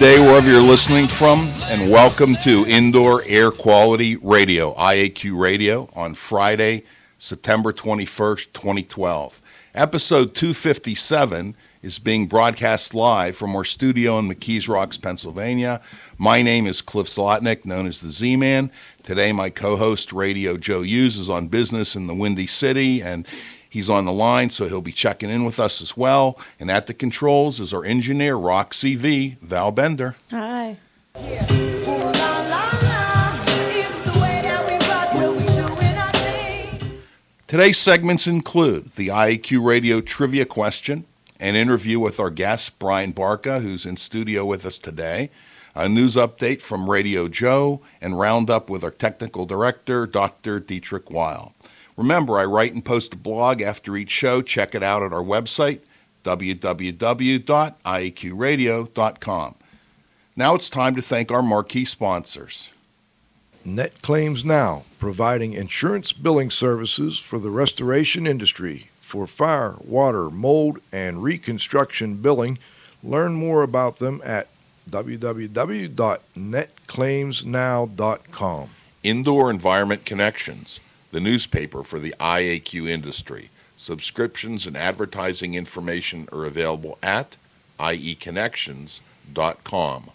Day wherever you're listening from, and welcome to Indoor Air Quality Radio, IAQ Radio, on Friday, September 21st, 2012. Episode 257 is being broadcast live from our studio in McKees Rocks, Pennsylvania. My name is Cliff Zlotnick, known as the Z Man. Today, my co host, Radio Joe Hughes, is on business in the Windy City, and He's on the line, so he'll be checking in with us as well. And at the controls is our engineer, Roxy V, Val Bender. Hi. Today's segments include the IAQ Radio trivia question, an interview with our guest, Brian Barca, who's in studio with us today, a news update from Radio Joe, and roundup with our technical director, Dr. Dietrich Weil. Remember, I write and post a blog after each show. Check it out at our website, www.iaqradio.com. Now it's time to thank our marquee sponsors. Net Claims Now, providing insurance billing services for the restoration industry for fire, water, mold, and reconstruction billing. Learn more about them at www.netclaimsnow.com. Indoor Environment Connections, the newspaper for the IAQ industry. Subscriptions and advertising information are available at ieconnections.com.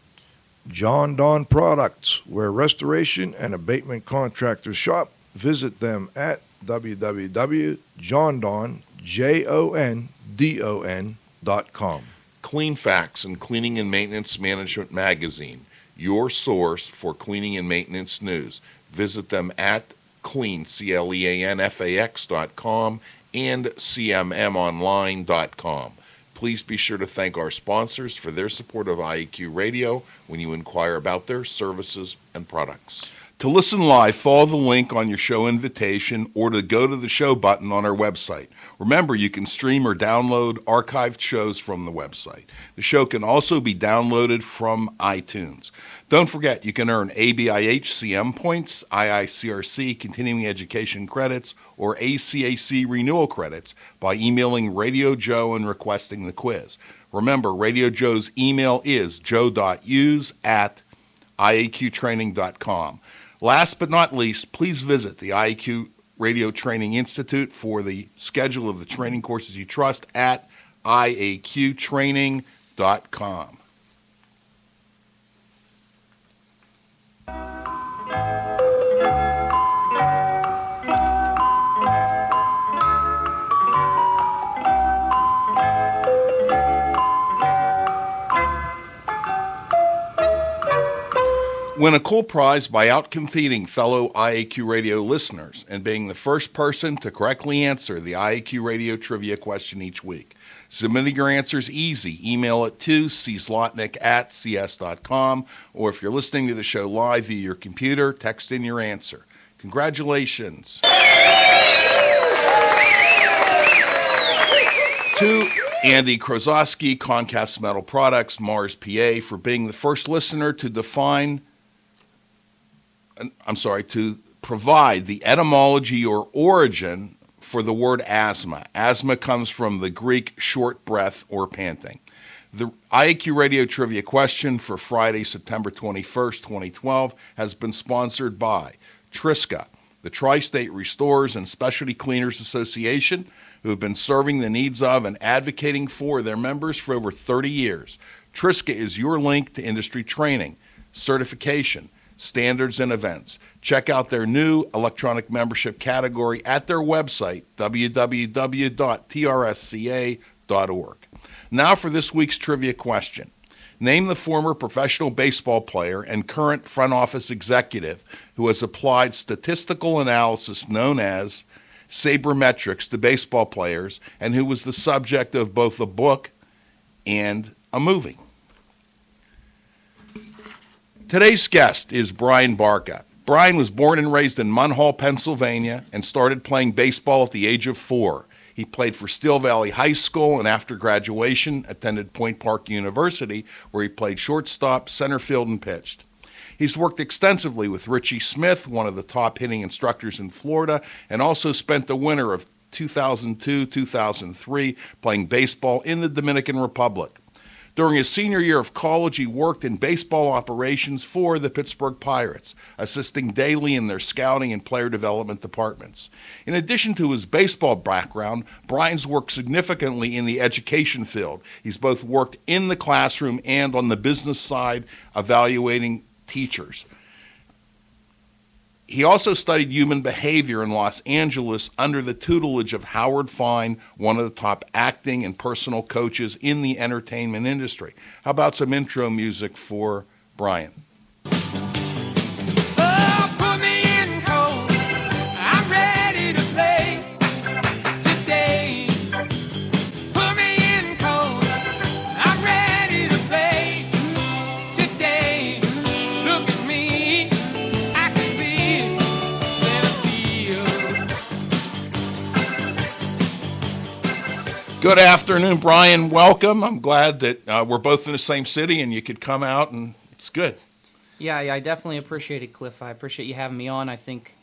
Jon-Don Products, where restoration and abatement contractors shop. Visit them at www.johndon.com. Cleanfax and Cleaning and Maintenance Management Magazine, your source for cleaning and maintenance news. Visit them at clean, C-L-E-A-N-F-A-X dot com and cmmonline.com. Please be sure to thank our sponsors for their support of IEQ Radio when you inquire about their services and products. To listen live, follow the link on your show invitation or to go to the show button on our website. Remember, you can stream or download archived shows from the website. The show can also be downloaded from iTunes. Don't forget, you can earn ABIHCM points, IICRC continuing education credits, or ACAC renewal credits by emailing Radio Joe and requesting the quiz. Remember, Radio Joe's email is joe.hughes at iaqtraining.com. Last but not least, please visit the IAQ Radio Training Institute for the schedule of the training courses you trust at iaqtraining.com. Win a cool prize by outcompeting fellow IAQ radio listeners and being the first person to correctly answer the IAQ radio trivia question each week. Submitting your answer is easy. Email it to czlotnick at cs.com, or if you're listening to the show live via your computer, text in your answer. Congratulations. To Andy Krozowski, Concast Metal Products, Mars PA, for being the first listener to define I'm sorry, to provide the etymology or origin for the word asthma. Asthma comes from the Greek short breath or panting. The IAQ Radio Trivia question for Friday, September 21st, 2012, has been sponsored by Triska, the Tri State Restorers and Specialty Cleaners Association, who have been serving the needs of and advocating for their members for over 30 years. Triska is your link to industry training, certification, standards, and events. Check out their new electronic membership category at their website, www.trsca.org. Now for this week's trivia question. Name the former professional baseball player and current front office executive who has applied statistical analysis known as sabermetrics to baseball players and who was the subject of both a book and a movie. Today's guest is Brian Barca. Brian was born and raised in Munhall, Pennsylvania, and started playing baseball at the age of four. He played for Steel Valley High School and after graduation attended Point Park University, where he played shortstop, center field, and pitched. He's worked extensively with Richie Smith, one of the top hitting instructors in Florida, and also spent the winter of 2002 2003 playing baseball in the Dominican Republic. During his senior year of college, he worked in baseball operations for the Pittsburgh Pirates, assisting daily in their scouting and player development departments. In addition to his baseball background, Brian's worked significantly in the education field. He's both worked in the classroom and on the business side, evaluating teachers. He also studied human behavior in Los Angeles under the tutelage of Howard Fine, one of the top acting and personal coaches in the entertainment industry. How about some intro music for Brian? Good afternoon, Brian. Welcome. I'm glad that uh, we're both in the same city and you could come out, and it's good. Yeah, yeah, I definitely appreciate it, Cliff. I appreciate you having me on. I think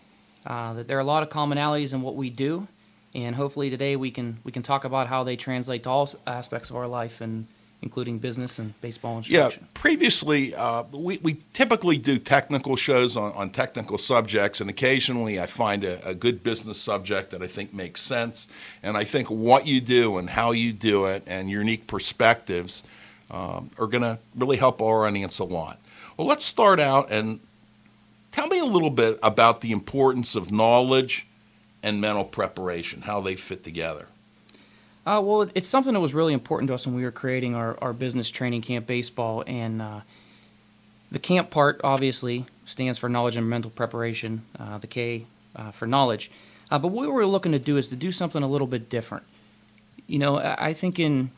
uh, that there are a lot of commonalities in what we do, and hopefully today we can we can talk about how they translate to all aspects of our life, and including business and baseball instruction? Yeah, previously, uh, we, we typically do technical shows on, on technical subjects, and occasionally I find a, a good business subject that I think makes sense. And I think what you do and how you do it and your unique perspectives um, are going to really help our audience a lot. Well, let's start out and tell me a little bit about the importance of knowledge and mental preparation, how they fit together. Uh, well, it's something that was really important to us when we were creating our, our business training camp baseball. And uh, the camp part obviously stands for knowledge and mental preparation, uh, the K uh, for knowledge. Uh, but what we were looking to do is to do something a little bit different. You know, I think in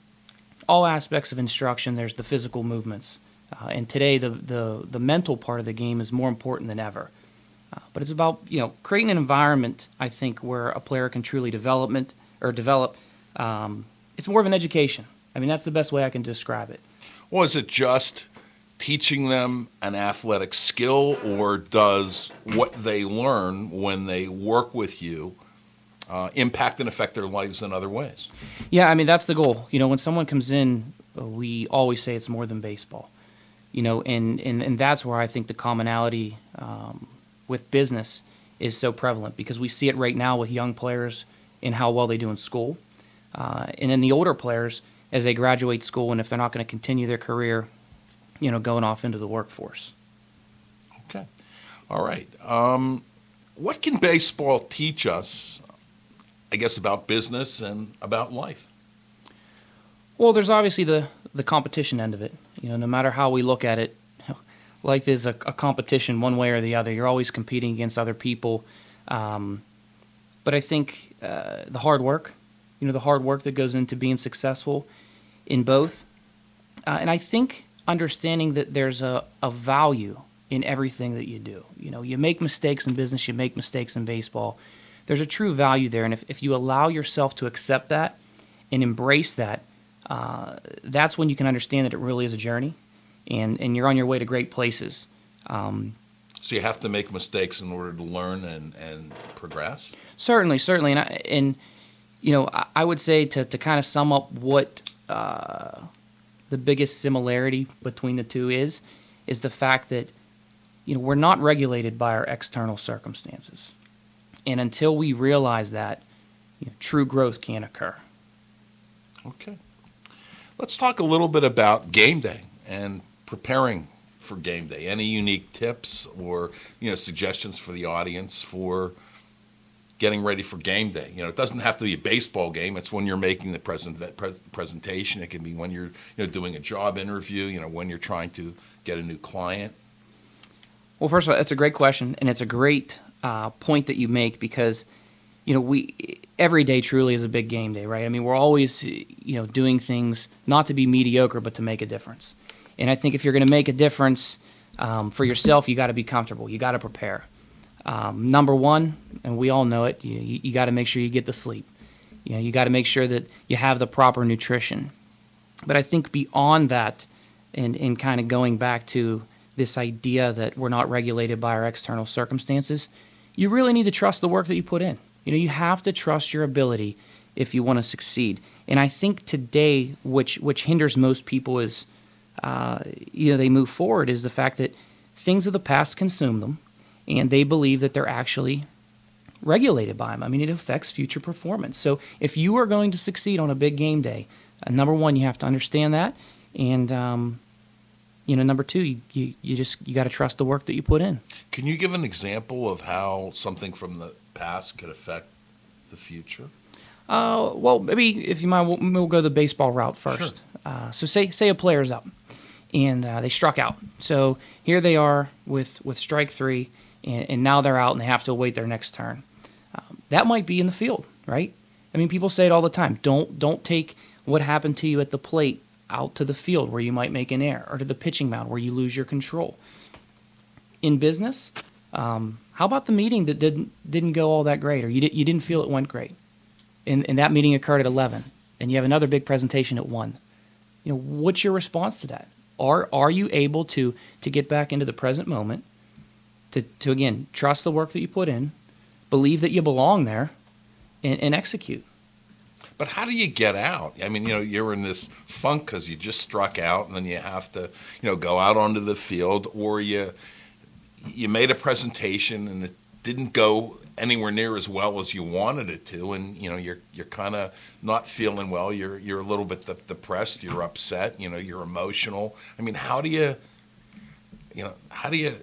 all aspects of instruction, there's the physical movements. Uh, and today, the, the, the mental part of the game is more important than ever. But it's about you know creating an environment, I think, where a player can truly development or develop um, it's more of an education. I mean, that's the best way I can describe it. Well, is it just teaching them an athletic skill, or does what they learn when they work with you uh, impact and affect their lives in other ways? Yeah, I mean, that's the goal. You know, when someone comes in, we always say it's more than baseball. You know, and, and, and that's where I think the commonality um, with business is so prevalent because we see it right now with young players in how well they do in school. Uh, and then the older players as they graduate school and if they're not going to continue their career, you know, going off into the workforce. Okay. All right. Um, what can baseball teach us, I guess, about business and about life? Well, there's obviously the the competition end of it. You know, no matter how we look at it, life is a, a competition one way or the other. You're always competing against other people. Um, but I think uh, the hard work, you know, the hard work that goes into being successful in both, uh, and I think understanding that there's a, a value in everything that you do. You know, you make mistakes in business, you make mistakes in baseball. There's a true value there, and if, if you allow yourself to accept that and embrace that, uh, that's when you can understand that it really is a journey, and and you're on your way to great places. Um, So you have to make mistakes in order to learn and, and progress? certainly, certainly, and I, and you know, I, I would say to to kind of sum up what uh, the biggest similarity between the two is, is the fact that you know we're not regulated by our external circumstances, and until we realize that, you know, true growth can occur. Okay. Let's talk a little bit about game day and preparing for game day? Any unique tips or you know suggestions for the audience for getting ready for game day? You know, it doesn't have to be a baseball game. It's when you're making the present pre- presentation. It can be when you're you know doing a job interview. You know, when you're trying to get a new client. Well, first of all, it's a great question, and it's a great uh, point that you make because you know we every day truly is a big game day, right? I mean, we're always you know doing things not to be mediocre, but to make a difference. And I think if you're going to make a difference um, for yourself, you got to be comfortable. You got to prepare. Um, number one, and we all know it, you, you, got to make sure you get the sleep. You know, you got to make sure that you have the proper nutrition. But I think beyond that, and, and kind of going back to this idea that we're not regulated by our external circumstances, you really need to trust the work that you put in. You know, you have to trust your ability if you want to succeed. And I think today, which which hinders most people is, uh, you know, they move forward is the fact that things of the past consume them, and they believe that they're actually regulated by them. I mean, it affects future performance. So if you are going to succeed on a big game day, uh, number one, you have to understand that, and um, you know, number two, you, you, you just you got to trust the work that you put in. Can you give an example of how something from the past could affect the future? Uh, well, maybe if you mind, we'll, we'll go the baseball route first. Sure. Uh, so say say a player's up and uh, they struck out. So here they are with with strike three, and, and, now they're out and they have to wait their next turn. Um, that might be in the field, right? I mean, people say it all the time. Don't don't take what happened to you at the plate out to the field where you might make an error, or to the pitching mound where you lose your control. In business, um, how about the meeting that didn't didn't go all that great, or you, did, you didn't feel it went great, and, and that meeting occurred at eleven, and you have another big presentation at one. You know, what's your response to that? Are are you able to to get back into the present moment, to to again trust the work that you put in, believe that you belong there, and, and execute? But how do you get out? I mean, you know, you're in this funk because you just struck out, and then you have to, you know, go out onto the field, or you you made a presentation and it didn't go anywhere near as well as you wanted it to, and you know you're you're kind of not feeling well. You're you're a little bit depressed. You're upset. You know you're emotional. I mean, how do you you know how do you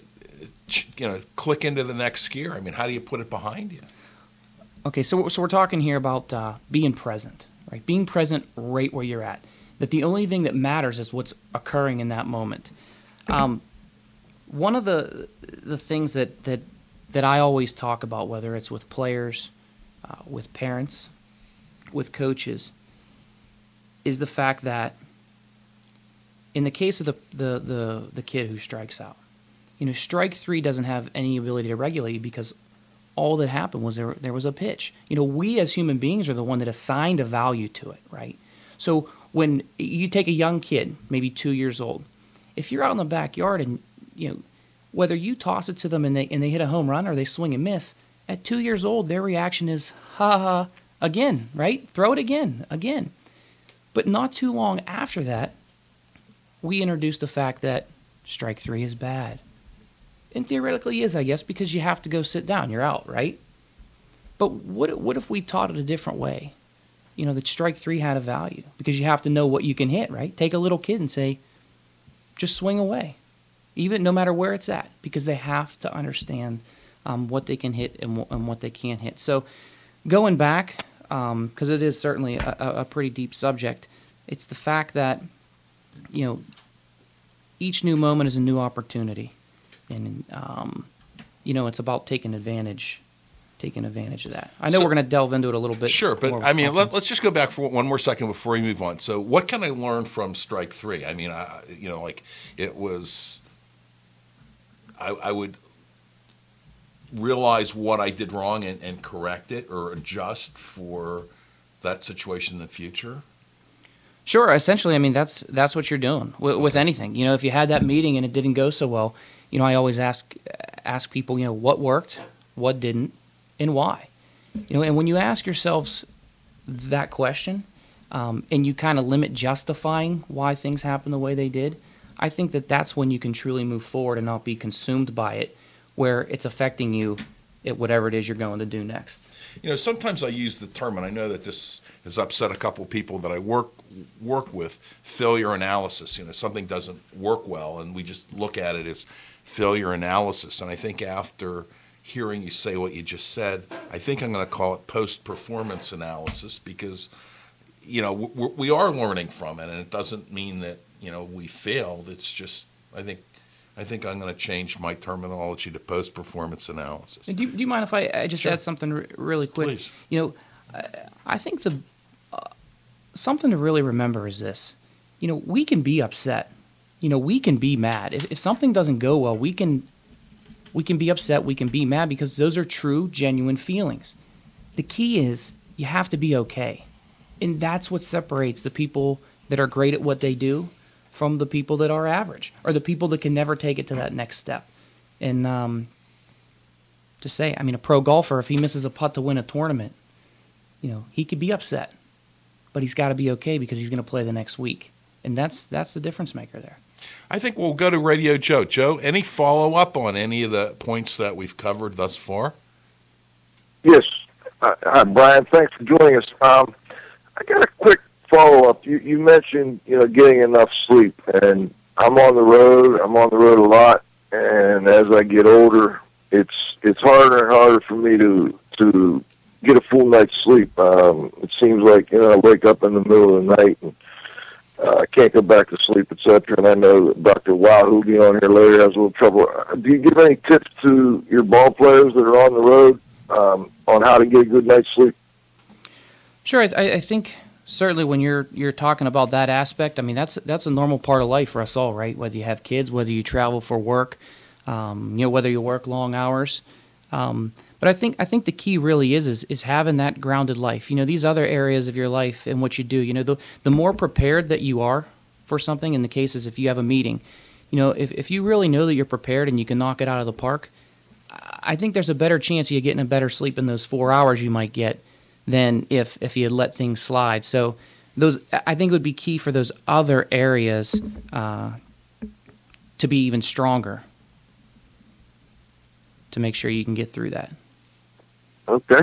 you know click into the next gear? I mean, how do you put it behind you? Okay, so so we're talking here about uh, being present, right? Being present right where you're at. That the only thing that matters is what's occurring in that moment. Um, one of the the things that that that I always talk about, whether it's with players, uh, with parents, with coaches, is the fact that in the case of the, the the the kid who strikes out, you know, strike three doesn't have any ability to regulate because all that happened was there there was a pitch. You know, we as human beings are the one that assigned a value to it, right? So when you take a young kid, maybe two years old, if you're out in the backyard and you know, whether you toss it to them and they and they hit a home run or they swing and miss, at two years old, their reaction is ha ha again, right? Throw it again, again. But not too long after that, we introduced the fact that strike three is bad. And theoretically is, I guess, because you have to go sit down. You're out, right? But what what if we taught it a different way? You know, that strike three had a value because you have to know what you can hit, right? Take a little kid and say, just swing away even no matter where it's at, because they have to understand um, what they can hit and, and, what they can't hit. So, going back, because um, it is certainly a, a, pretty deep subject, it's the fact that you know each new moment is a new opportunity, and um, you know it's about taking advantage. Taking advantage of that. I know so, we're going to delve into it a little bit. Sure, but I mean, let, us just go back for one more second before we move on. So, what can I learn from Strike Three? I mean, I, you know, like it was I, I would realize what I did wrong and, and correct it or adjust for that situation in the future? Sure. Essentially, I mean that's that's what you're doing with, with, anything. You know, if you had that meeting and it didn't go so well, you know, I always ask ask people, you know, what worked, what didn't, and why. You know, and when you ask yourselves that question, um, and you kind of limit justifying why things happen the way they did, I think that that's when you can truly move forward and not be consumed by it, where it's affecting you at whatever it is you're going to do next. you know, sometimes I use the term, and I know that this has upset a couple people that I work work with. Failure analysis. You know, something doesn't work well, and we just look at it as failure analysis. And I think after hearing you say what you just said, I think I'm going to call it post performance analysis because, you know, we are learning from it, and it doesn't mean that you know we failed. It's just I think I think I'm going to change my terminology to post performance analysis. Do you, do you, mind if I, I just sure. add something r- really quick? Please. You know, I, I think the uh, something to really remember is this. You know, we can be upset. You know, we can be mad. If, if something doesn't go well, we can we can be upset, we can be mad because those are true, genuine feelings. The key is you have to be okay. And that's what separates the people that are great at what they do from the people that are average or the people that can never take it to that next step. And um, to say, I mean, a pro golfer, if he misses a putt to win a tournament, you know, he could be upset, but he's got to be okay because he's going to play the next week. And that's that's the difference maker there. I think we'll go to Radio Joe. Joe, any follow up on any of the points that we've covered thus far? Yes. Uh, hi, Brian. Thanks for joining us. Um, I got a quick follow up. You, you mentioned you know getting enough sleep, and I'm on the road. I'm on the road a lot, and as I get older, it's it's harder and harder for me to to get a full night's sleep. Um, it seems like you know I wake up in the middle of the night and uh, can't go back to sleep, etc. And I know that Dr. Wow, who'll be on here later, has a little trouble. Uh, do you give any tips to your ball players that are on the road um, on how to get a good night's sleep? Sure, I, I think certainly when you're you're talking about that aspect, I mean that's that's a normal part of life for us all, right? Whether you have kids, whether you travel for work, um, you know, whether you work long hours. Um, but I think I think the key really is, is is having that grounded life. You know, these other areas of your life and what you do. You know, the the more prepared that you are for something. In the cases, if you have a meeting, you know, if if you really know that you're prepared and you can knock it out of the park, I think there's a better chance of you getting a better sleep in those four hours you might get than if if you let things slide. So those I think would be key for those other areas uh, to be even stronger to make sure you can get through that. Okay.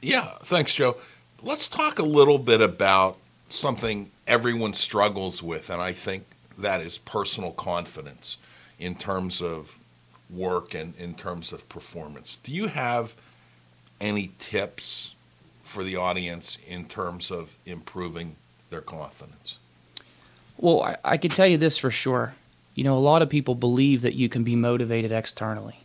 Yeah, thanks, Joe. Let's talk a little bit about something everyone struggles with, and I think that is personal confidence in terms of work and in terms of performance. Do you have any tips for the audience in terms of improving their confidence? Well, I, I could tell you this for sure. You know, a lot of people believe that you can be motivated externally,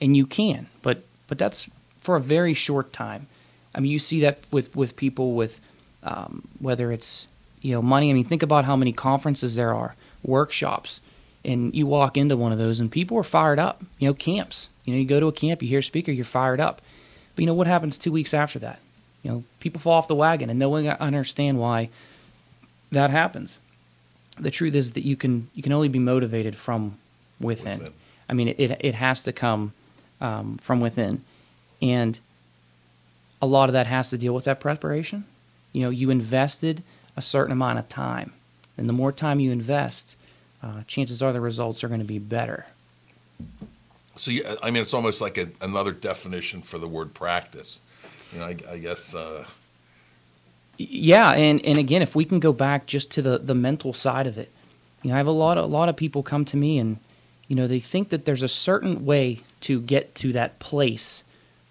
and you can, but but that's for a very short time. I mean, you see that with with people with um, whether it's you know money. I mean, think about how many conferences there are, workshops, and you walk into one of those, and people are fired up. You know, camps. You know, you go to a camp, you hear a speaker, you're fired up. But you know what happens two weeks after that? You know, people fall off the wagon, and no one understand why that happens. The truth is that you can you can only be motivated from within. within. I mean, it it has to come um, from within, and a lot of that has to deal with that preparation. You know, you invested a certain amount of time, and the more time you invest, uh, chances are the results are going to be better. So, I mean, it's almost like a, another definition for the word practice. You know, I, I guess. Uh... Yeah, and, and again, if we can go back just to the, the mental side of it, you know, I have a lot of, a lot of people come to me and, you know, they think that there's a certain way to get to that place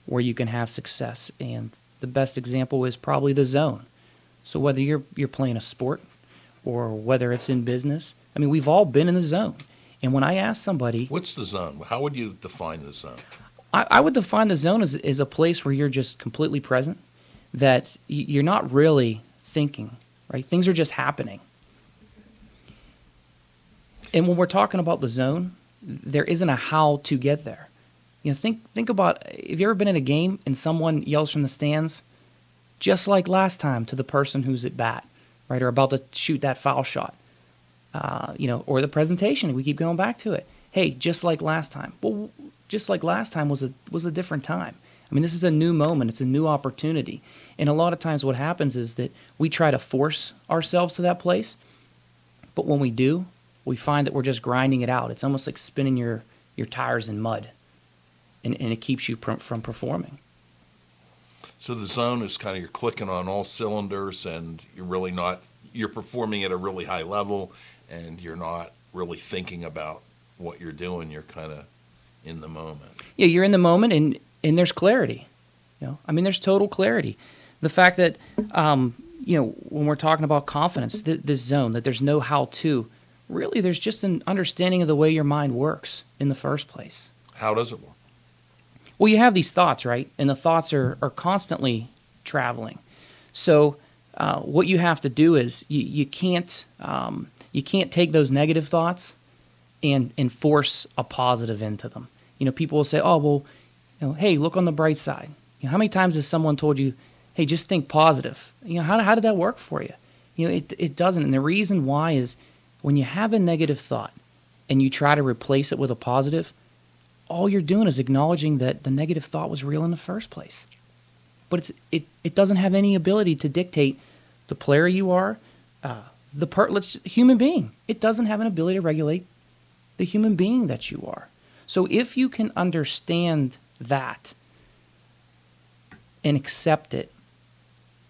where you can have success. And the best example is probably the zone. So whether you're you're playing a sport or whether it's in business, I mean, we've all been in the zone. And when I ask somebody, what's the zone? How would you define the zone? I, I would define the zone as, as a place where you're just completely present, that you're not really thinking, right? Things are just happening. And when we're talking about the zone, there isn't a how to get there. You know, think think about have you ever been in a game and someone yells from the stands, just like last time to the person who's at bat, right, or about to shoot that foul shot uh, you know, or the presentation. We keep going back to it. Hey, just like last time. Well, just like last time was a was a different time. I mean, this is a new moment. It's a new opportunity. And a lot of times, what happens is that we try to force ourselves to that place, but when we do, we find that we're just grinding it out. It's almost like spinning your your tires in mud. And, and it keeps you pr- from performing. So the zone is kind of you're clicking on all cylinders, and you're really not you're performing at a really high level, and you're not really thinking about what you're doing. You're kind of in the moment. Yeah, you're in the moment, and and there's clarity. You know, I mean, there's total clarity. The fact that um, you know when we're talking about confidence, th- this zone that there's no how to. Really, there's just an understanding of the way your mind works in the first place. How does it work? Well, you have these thoughts, right? And the thoughts are, are constantly traveling. So, uh, what you have to do is you, you can't um, you can't take those negative thoughts and and force a positive into them. You know, people will say, "Oh, well, you know, hey, look on the bright side." You know, how many times has someone told you, "Hey, just think positive"? You know, how how did that work for you? You know, it it doesn't. And the reason why is when you have a negative thought and you try to replace it with a positive, all you're doing is acknowledging that the negative thought was real in the first place. But it it doesn't have any ability to dictate the player you are, uh, the per- let's human being. It doesn't have an ability to regulate the human being that you are. So if you can understand that and accept it,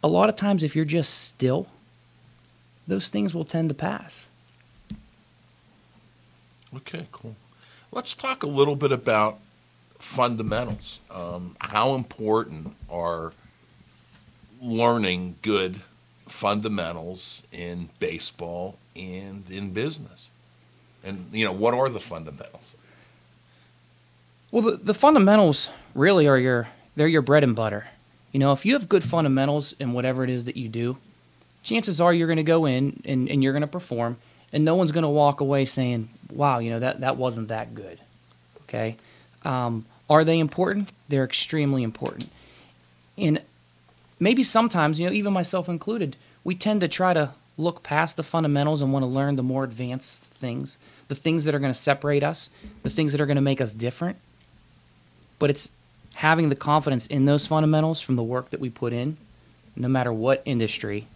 a lot of times if you're just still, those things will tend to pass. Okay, cool. Let's talk a little bit about fundamentals. Um, how important are learning good fundamentals in baseball and in business? And, you know, what are the fundamentals? Well, the, the fundamentals really are your they're your bread and butter. You know, if you have good fundamentals in whatever it is that you do, chances are you're going to go in and, and you're going to perform, and no one's going to walk away saying, "Wow, you know that that wasn't that good." Okay, um, are they important? They're extremely important, and maybe sometimes, you know, even myself included, we tend to try to look past the fundamentals and want to learn the more advanced things, the things that are going to separate us, the things that are going to make us different. But it's having the confidence in those fundamentals from the work that we put in, no matter what industry,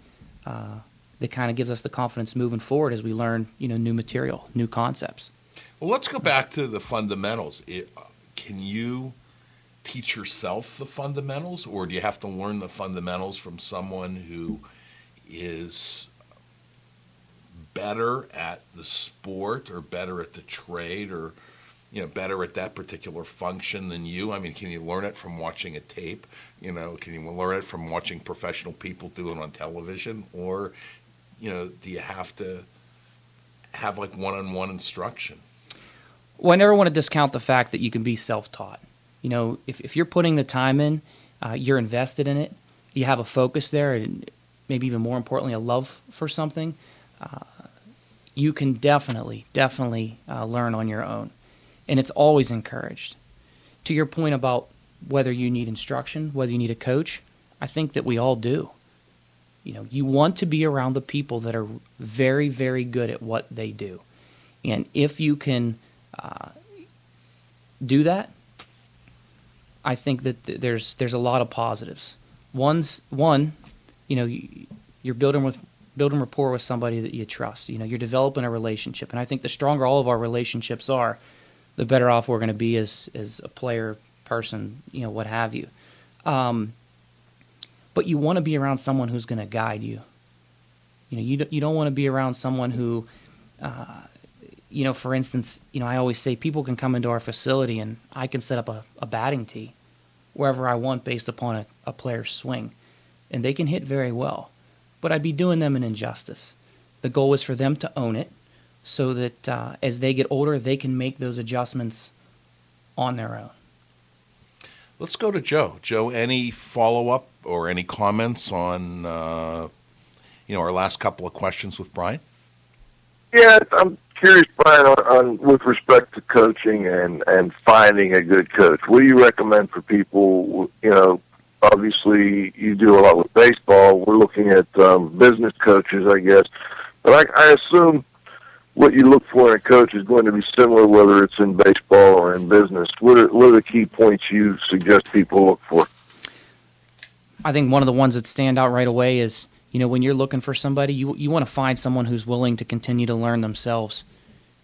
uh, that kind of gives us the confidence moving forward as we learn, you know, new material, new concepts. Well, let's go back to the fundamentals. It, can you teach yourself the fundamentals, or do you have to learn the fundamentals from someone who is better at the sport, or better at the trade, or you know, better at that particular function than you? I mean, can you learn it from watching a tape? You know, can you learn it from watching professional people do it on television, or you know, do you have to have like one-on-one instruction? Well, I never want to discount the fact that you can be self-taught. You know, if if you're putting the time in, uh, you're invested in it. You have a focus there, and maybe even more importantly, a love for something. Uh, you can definitely, definitely uh, learn on your own, and it's always encouraged. To your point about whether you need instruction, whether you need a coach, I think that we all do. You know, you want to be around the people that are very, very good at what they do, and if you can uh, do that, I think that th- there's there's a lot of positives. One's one, you know, you're building with building rapport with somebody that you trust. You know, you're developing a relationship, and I think the stronger all of our relationships are, the better off we're going to be as as a player, person, you know, what have you. Um, but you want to be around someone who's going to guide you. You know, you don't, you don't want to be around someone who, uh, you know, for instance, you know, I always say people can come into our facility and I can set up a, a batting tee wherever I want based upon a, a player's swing, and they can hit very well. But I'd be doing them an injustice. The goal is for them to own it so that uh, as they get older, they can make those adjustments on their own. Let's go to Joe. Joe, any follow up or any comments on uh, you know our last couple of questions with Brian? Yeah, I'm curious, Brian, on, on with respect to coaching and and finding a good coach. What do you recommend for people? You know, obviously you do a lot with baseball. We're looking at um, business coaches, I guess, but I, I assume what you look for in a coach is going to be similar whether it's in baseball or in business. What are, what are the key points you suggest people look for? I think one of the ones that stand out right away is you know when you're looking for somebody, you you want to find someone who's willing to continue to learn themselves.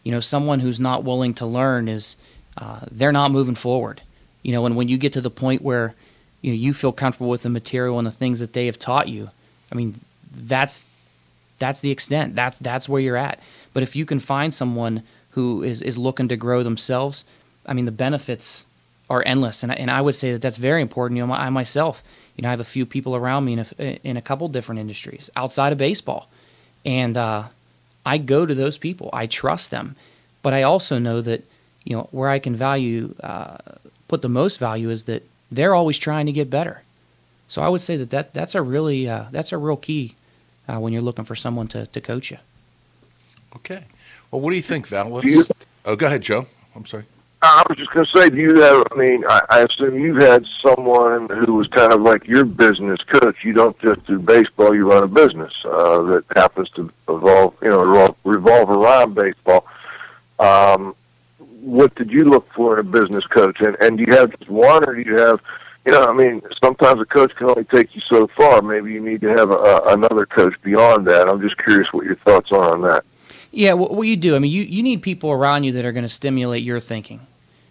You know, someone who's not willing to learn is uh, they're not moving forward. You know, and when you get to the point where you know you feel comfortable with the material and the things that they have taught you, I mean, that's that's the extent. That's that's where you're at. But if you can find someone who is is looking to grow themselves, I mean, the benefits are endless. And I, and I would say that that's very important. You know, I myself, you know, I have a few people around me in a, in a couple different industries outside of baseball, and uh, I go to those people. I trust them, but I also know that you know where I can value uh, put the most value is that they're always trying to get better. So I would say that, that that's a really uh, that's a real key uh, when you're looking for someone to, to coach you. Okay. Well, what do you think, Val? Let's, You- oh, go ahead, Joe. I'm sorry. I was just going to say, do you have? I mean, I, I assume you've had someone who was kind of like your business coach. You don't just do baseball; you run a business uh, that happens to evolve, you know, revolve, revolve around baseball. Um, what did you look for in a business coach? And, and do you have just one, or do you have? You know, I mean, sometimes a coach can only take you so far. Maybe you need to have a, another coach beyond that. I'm just curious what your thoughts are on that. Yeah, what, what you do, I mean, you, you need people around you that are going to stimulate your thinking.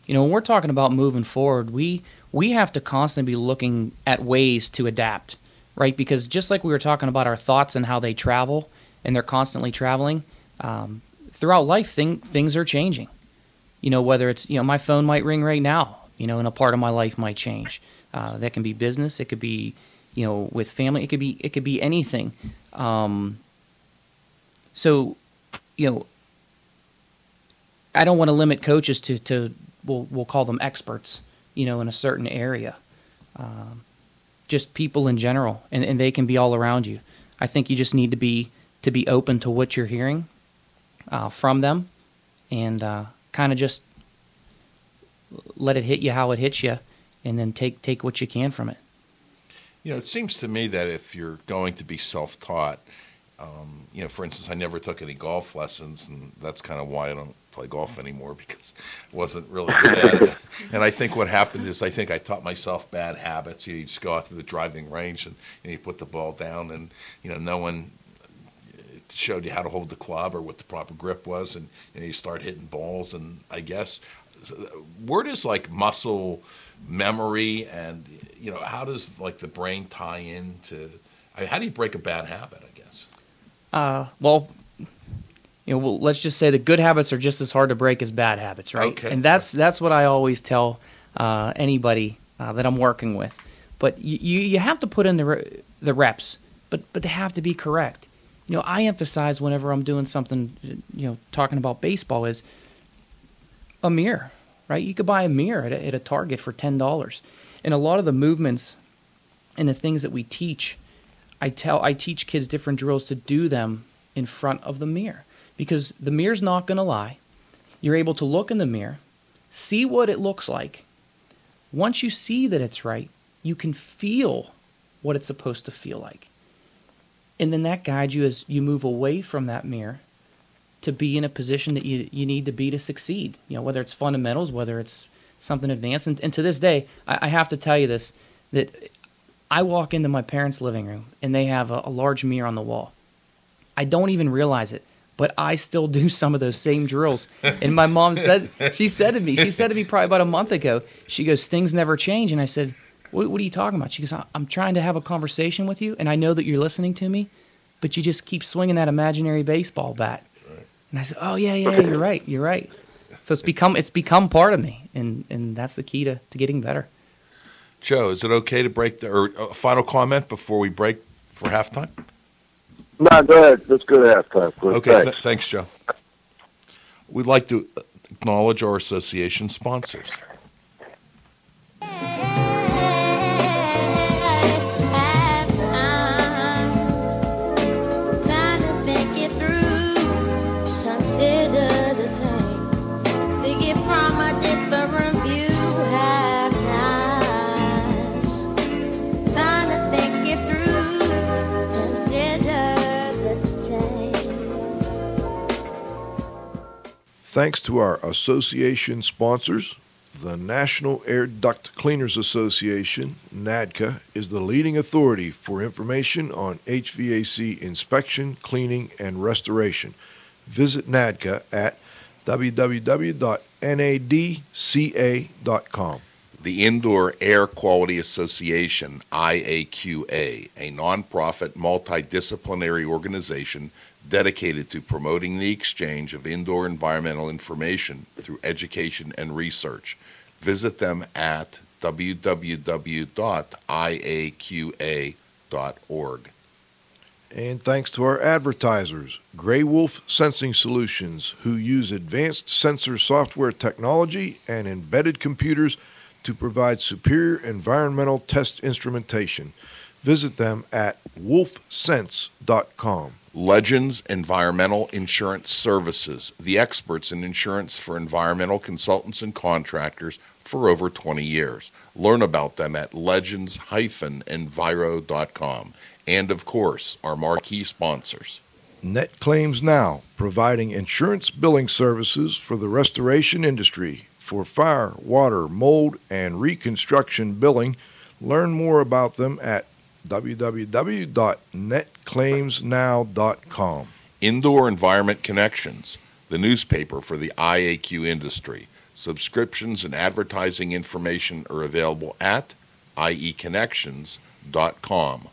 You know, when we're talking about moving forward, we we have to constantly be looking at ways to adapt, right? Because just like we were talking about our thoughts and how they travel, and they're constantly traveling um, throughout life, thing, things are changing. You know, whether it's you know my phone might ring right now, you know, and a part of my life might change. Uh, that can be business. It could be, you know, with family. It could be it could be anything. Um, so, you know, I don't want to limit coaches to to we'll we'll call them experts, you know, in a certain area. Um, just people in general, and, and they can be all around you. I think you just need to be to be open to what you're hearing uh, from them, and uh, kind of just let it hit you how it hits you, and then take take what you can from it. You know, it seems to me that if you're going to be self-taught, um, you know, for instance, I never took any golf lessons, and that's kind of why I don't play golf anymore because I wasn't really good at it. And I think what happened is I think I taught myself bad habits. You, know, you just go out to the driving range and, and you put the ball down, and you know, no one showed you how to hold the club or what the proper grip was, and you, know, you start hitting balls. And I guess where does like muscle memory and you know how does like the brain tie into I mean, how do you break a bad habit? I guess. Uh, well, you know, well, let's just say the good habits are just as hard to break as bad habits, right? Okay. And that's that's what I always tell uh, anybody uh, that I'm working with. But you, you you have to put in the re- the reps, but but they have to be correct. You know, I emphasize whenever I'm doing something, you know, talking about baseball is a mirror, right? You could buy a mirror at a, at a Target for ten dollars, and a lot of the movements and the things that we teach, I tell I teach kids different drills to do them in front of the mirror because the mirror's not going to lie. You're able to look in the mirror, see what it looks like. Once you see that it's right, you can feel what it's supposed to feel like. And then that guides you as you move away from that mirror to be in a position that you, you need to be to succeed. You know, whether it's fundamentals, whether it's something advanced. And, and to this day, I, I have to tell you this that I walk into my parents' living room and they have a, a large mirror on the wall. I don't even realize it, but I still do some of those same drills. And my mom said, she said to me, she said to me probably about a month ago, she goes, things never change. And I said, what, what are you talking about? She goes, "I- I'm trying to have a conversation with you, and I know that you're listening to me, but you just keep swinging that imaginary baseball bat. And I said, oh yeah, yeah, you're right, you're right. So it's become it's become part of me, and and that's the key to, to getting better. Joe, is it okay to break the or a final comment before we break for halftime? No, go ahead. Let's go to halftime. please. Okay, Thanks. th- thanks, Joe. We'd like to acknowledge our association sponsors. Thanks to our association sponsors, the National Air Duct Cleaners Association, NADCA, is the leading authority for information on HVAC inspection, cleaning, and restoration. Visit NADCA at www.nadca.com. The Indoor Air Quality Association, IAQA, a nonprofit multidisciplinary organization dedicated to promoting the exchange of indoor environmental information through education and research. Visit them at www.iaqa.org. And thanks to our advertisers, Grey Wolf Sensing Solutions, who use advanced sensor software technology and embedded computers to provide superior environmental test instrumentation. Visit them at wolfsense.com. Legends Environmental Insurance Services, the experts in insurance for environmental consultants and contractors for over 20 years. Learn about them at legends-enviro.com. And of course, our marquee sponsors. Net Claims Now, providing insurance billing services for the restoration industry for fire, water, mold, and reconstruction billing. Learn more about them at www.netclaimsnow.com. Indoor Environment Connections, the newspaper for the IAQ industry. Subscriptions and advertising information are available at ieconnections.com.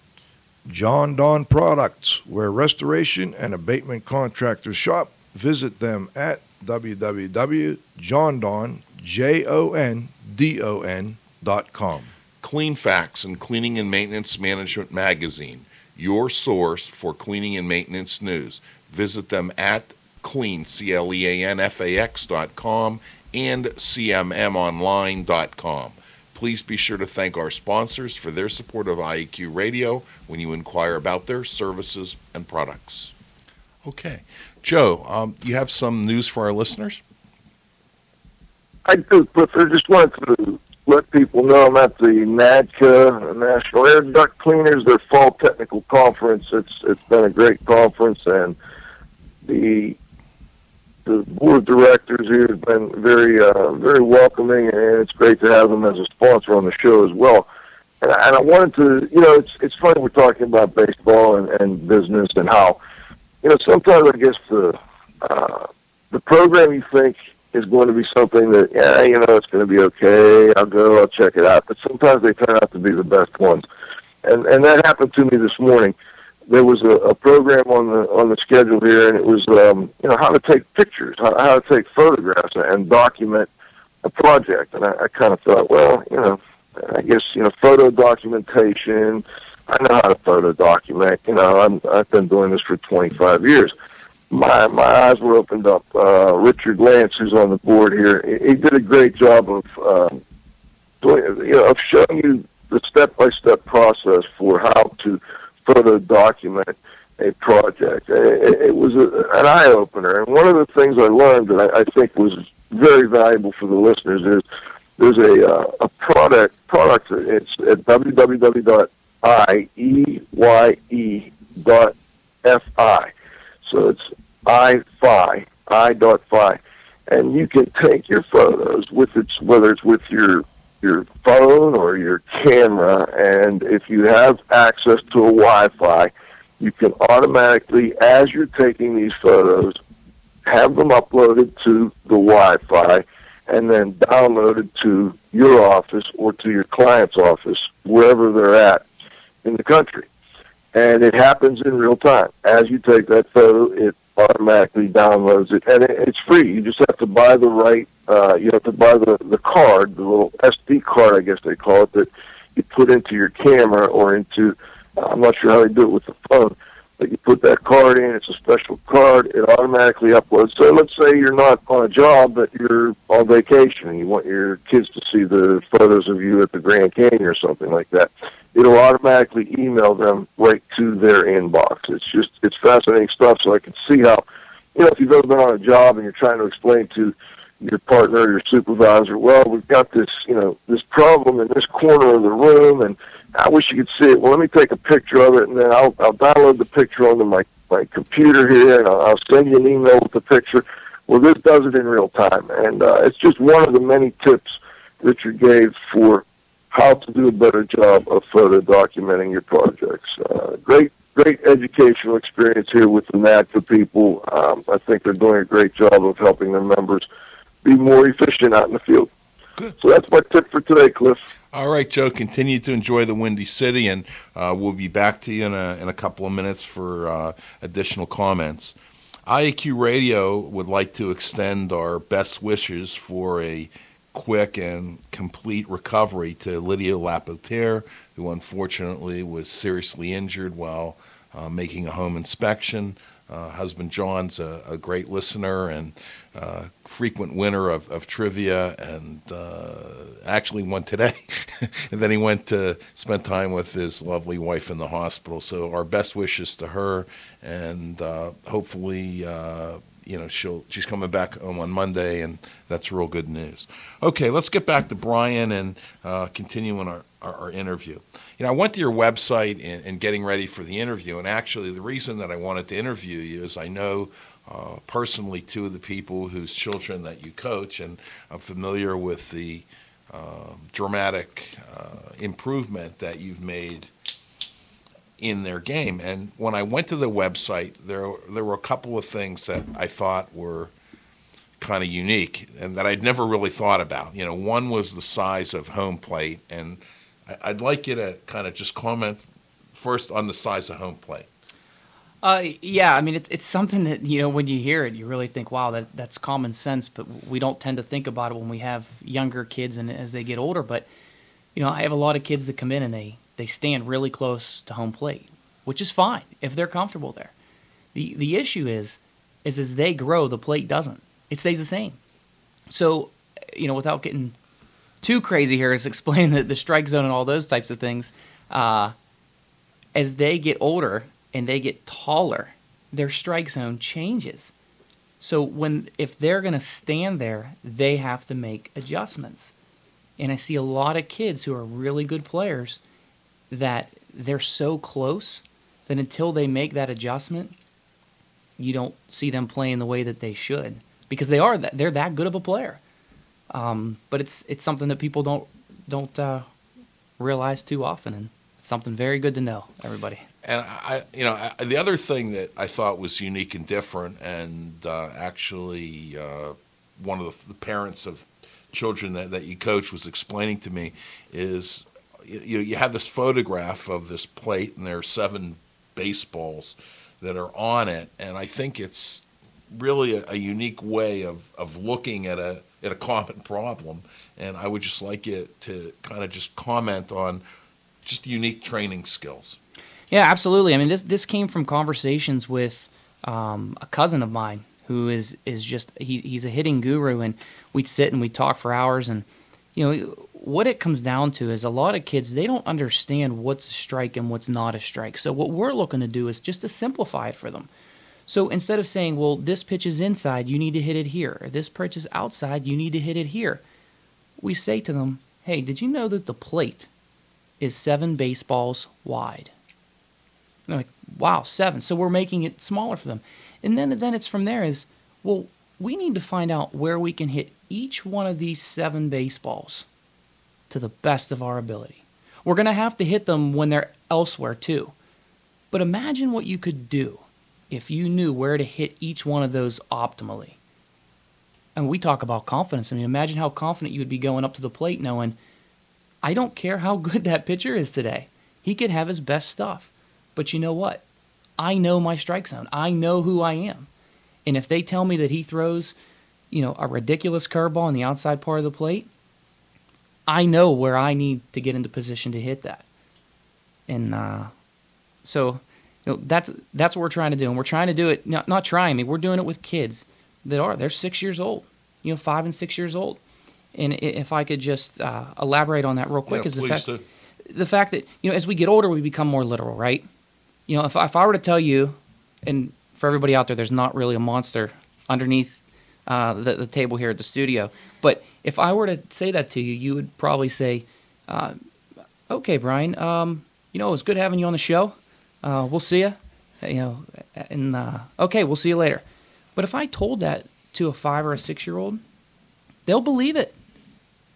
Jon-Don Products, where restoration and abatement contractors shop. Visit them at www.jondon.com. Cleanfax and Cleaning and Maintenance Management Magazine, your source for cleaning and maintenance news. Visit them at clean, C-L-E-A-N-F-A-X dot com and cmmonline.com. Please be sure to thank our sponsors for their support of IEQ Radio when you inquire about their services and products. Okay. Joe, um, you have some news for our listeners? I do, but I just wanted to let people know I'm at the NADCA National Air Duct Cleaners, their fall technical conference. It's it's been a great conference, and the the board of directors here has been very uh, very welcoming, and it's great to have them as a sponsor on the show as well. And I, and I wanted to, you know, it's it's funny we're talking about baseball and, and business and how, you know, sometimes I guess the uh, the program you think is going to be something that, yeah, you know, it's going to be okay. I'll go, I'll check it out. But sometimes they turn out to be the best ones, and and that happened to me this morning. There was a, a program on the on the schedule here, and it was um, you know how to take pictures, how, how to take photographs, and document a project. And I, I kind of thought, well, you know, I guess you know, photo documentation. I know how to photo document. You know, I'm, I've been doing this for 25 years my my eyes were opened up. Uh, Richard Lance, who's on the board here, he, he did a great job of um, doing, you know, of showing you the step by step process for how to photo document a project. It, it was a, an eye opener, and one of the things I learned that I, I think was very valuable for the listeners is there's a uh, a product product. It's at www.eye.fi. So it's Eye-Fi, eye.fi. And you can take your photos with its, whether it's with your your phone or your camera, and if you have access to a Wi-Fi, you can automatically, as you're taking these photos, have them uploaded to the Wi-Fi, and then downloaded to your office or to your client's office, wherever they're at in the country. And it happens in real time. As you take that photo, it automatically downloads it, and it, it's free. You just have to buy the right. Uh, you have to buy the the card, the little SD card, I guess they call it, that you put into your camera or into. I'm not sure how they do it with the phone, you put that card in. It's a special card. It automatically uploads. So let's say you're not on a job, but you're on vacation, and you want your kids to see the photos of you at the Grand Canyon or something like that it'll automatically email them right to their inbox. It's just it's fascinating stuff. So I can see how, you know, if you've ever been on a job and you're trying to explain to your partner or your supervisor, well, we've got this, you know, this problem in this corner of the room, and I wish you could see it. Well, let me take a picture of it, and then I'll I'll download the picture onto my my computer here, and I'll, I'll send you an email with the picture. Well, this does it in real time, and uh, it's just one of the many tips Richard gave for how to do a better job of photo documenting your projects. Uh, great, great educational experience here with the NADCA people. Um, I think they're doing a great job of helping their members be more efficient out in the field. Good. So that's my tip for today, Cliff. All right, Joe. Continue to enjoy the Windy City, and uh, we'll be back to you in a, in a couple of minutes for uh, additional comments. IAQ Radio would like to extend our best wishes for a quick and complete recovery to Lydia Lapotaire, who unfortunately was seriously injured while uh, making a home inspection. Uh, husband John's a, a, great listener and uh, frequent winner of, of trivia, and uh, actually won today. and then he went to spend time with his lovely wife in the hospital. So our best wishes to her, and uh, hopefully you know she'll she's coming back home on Monday, and that's real good news. Okay, let's get back to Brian and uh, continue on our, our, our, interview. You know, I went to your website and, and, getting ready for the interview, and actually the reason that I wanted to interview you is I know uh, personally two of the people whose children that you coach, and I'm familiar with the uh, dramatic uh, improvement that you've made in their game. And when I went to the website, there there were a couple of things that I thought were kind of unique and that I'd never really thought about. You know, one was the size of home plate, and I'd like you to kind of just comment first on the size of home plate. Uh, yeah, I mean it's it's something that you know when you hear it, you really think, wow, that that's common sense, but we don't tend to think about it when we have younger kids and as they get older. But you know, I have a lot of kids that come in and they they stand really close to home plate, which is fine if they're comfortable there. The the issue is is as they grow, the plate doesn't. It stays the same. So, you know, without getting too crazy here, is explaining the, the strike zone and all those types of things. Uh, as they get older and they get taller, their strike zone changes. So when if they're going to stand there, they have to make adjustments. And I see a lot of kids who are really good players that they're so close that until they make that adjustment, you don't see them playing the way that they should because they are that they're that good of a player. Um, but it's it's something that people don't don't uh, realize too often, and it's something very good to know, everybody. And I, you know, I, the other thing that I thought was unique and different, and uh, actually, uh, one of the, the parents of children that, that you coach was explaining to me is you, know, you have this photograph of this plate, and there are seven baseballs that are on it, and I think it's really a, a, unique way of, of looking at a at a common problem. And I would just like you to kind of just comment on just unique training skills. Yeah, absolutely. I mean, this this came from conversations with um, a cousin of mine who is is just he, he's a hitting guru, and we'd sit and we'd talk for hours, and you know what it comes down to is a lot of kids they don't understand what's a strike and what's not a strike. So what we're looking to do is just to simplify it for them. So instead of saying, "Well, this pitch is inside, you need to hit it here. Or this pitch is outside, you need to hit it here," we say to them, "Hey, did you know that the plate is seven baseballs wide?" And they're like, "Wow, seven. So we're making it smaller for them, and then then it's from there is, well, we need to find out where we can hit each one of these seven baseballs to the best of our ability. We're going to have to hit them when they're elsewhere too. But imagine what you could do if you knew where to hit each one of those optimally. And we talk about confidence. I mean, imagine how confident you would be going up to the plate knowing, I don't care how good that pitcher is today. He could have his best stuff. But you know what? I know my strike zone. I know who I am. And if they tell me that he throws, you know, a ridiculous curveball on the outside part of the plate, I know where I need to get into position to hit that. And uh, so, you know, that's that's what we're trying to do, and we're trying to do it not, not trying. I mean, we're doing it with kids that are they're six years old, you know, five and six years old. And if I could just uh, elaborate on that real quick, yeah, is the fact do. the fact that you know as we get older, we become more literal, right? You know, if if I were to tell you, and for everybody out there, there's not really a monster underneath uh, the, the table here at the studio, but if I were to say that to you, you would probably say, uh, "Okay, Brian, um, you know, it was good having you on the show. Uh, we'll see you. You know, and uh, okay, we'll see you later." But if I told that to a five or a six year old, they'll believe it.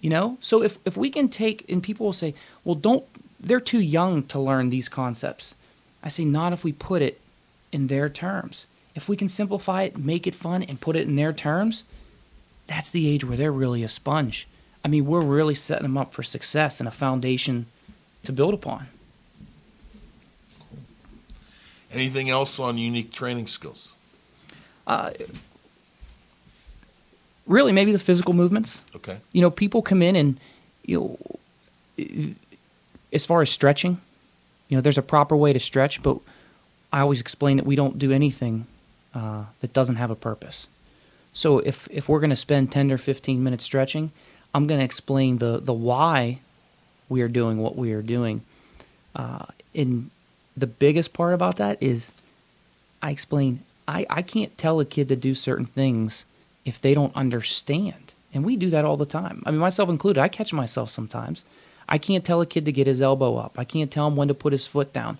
You know, so if if we can take and people will say, "Well, don't," they're too young to learn these concepts. I say, not if we put it in their terms. If we can simplify it, make it fun, and put it in their terms, that's the age where they're really a sponge. I mean, we're really setting them up for success and a foundation to build upon. Anything else on unique training skills? Uh, really, maybe the physical movements. Okay. You know, people come in and you know, as far as stretching, you know, there's a proper way to stretch, but I always explain that we don't do anything uh, that doesn't have a purpose. So if if we're going to spend 10 or 15 minutes stretching, I'm going to explain the the why we are doing what we are doing. Uh, and the biggest part about that is I explain I, I can't tell a kid to do certain things if they don't understand. And we do that all the time. I mean, myself included, I catch myself sometimes. I can't tell a kid to get his elbow up. I can't tell him when to put his foot down.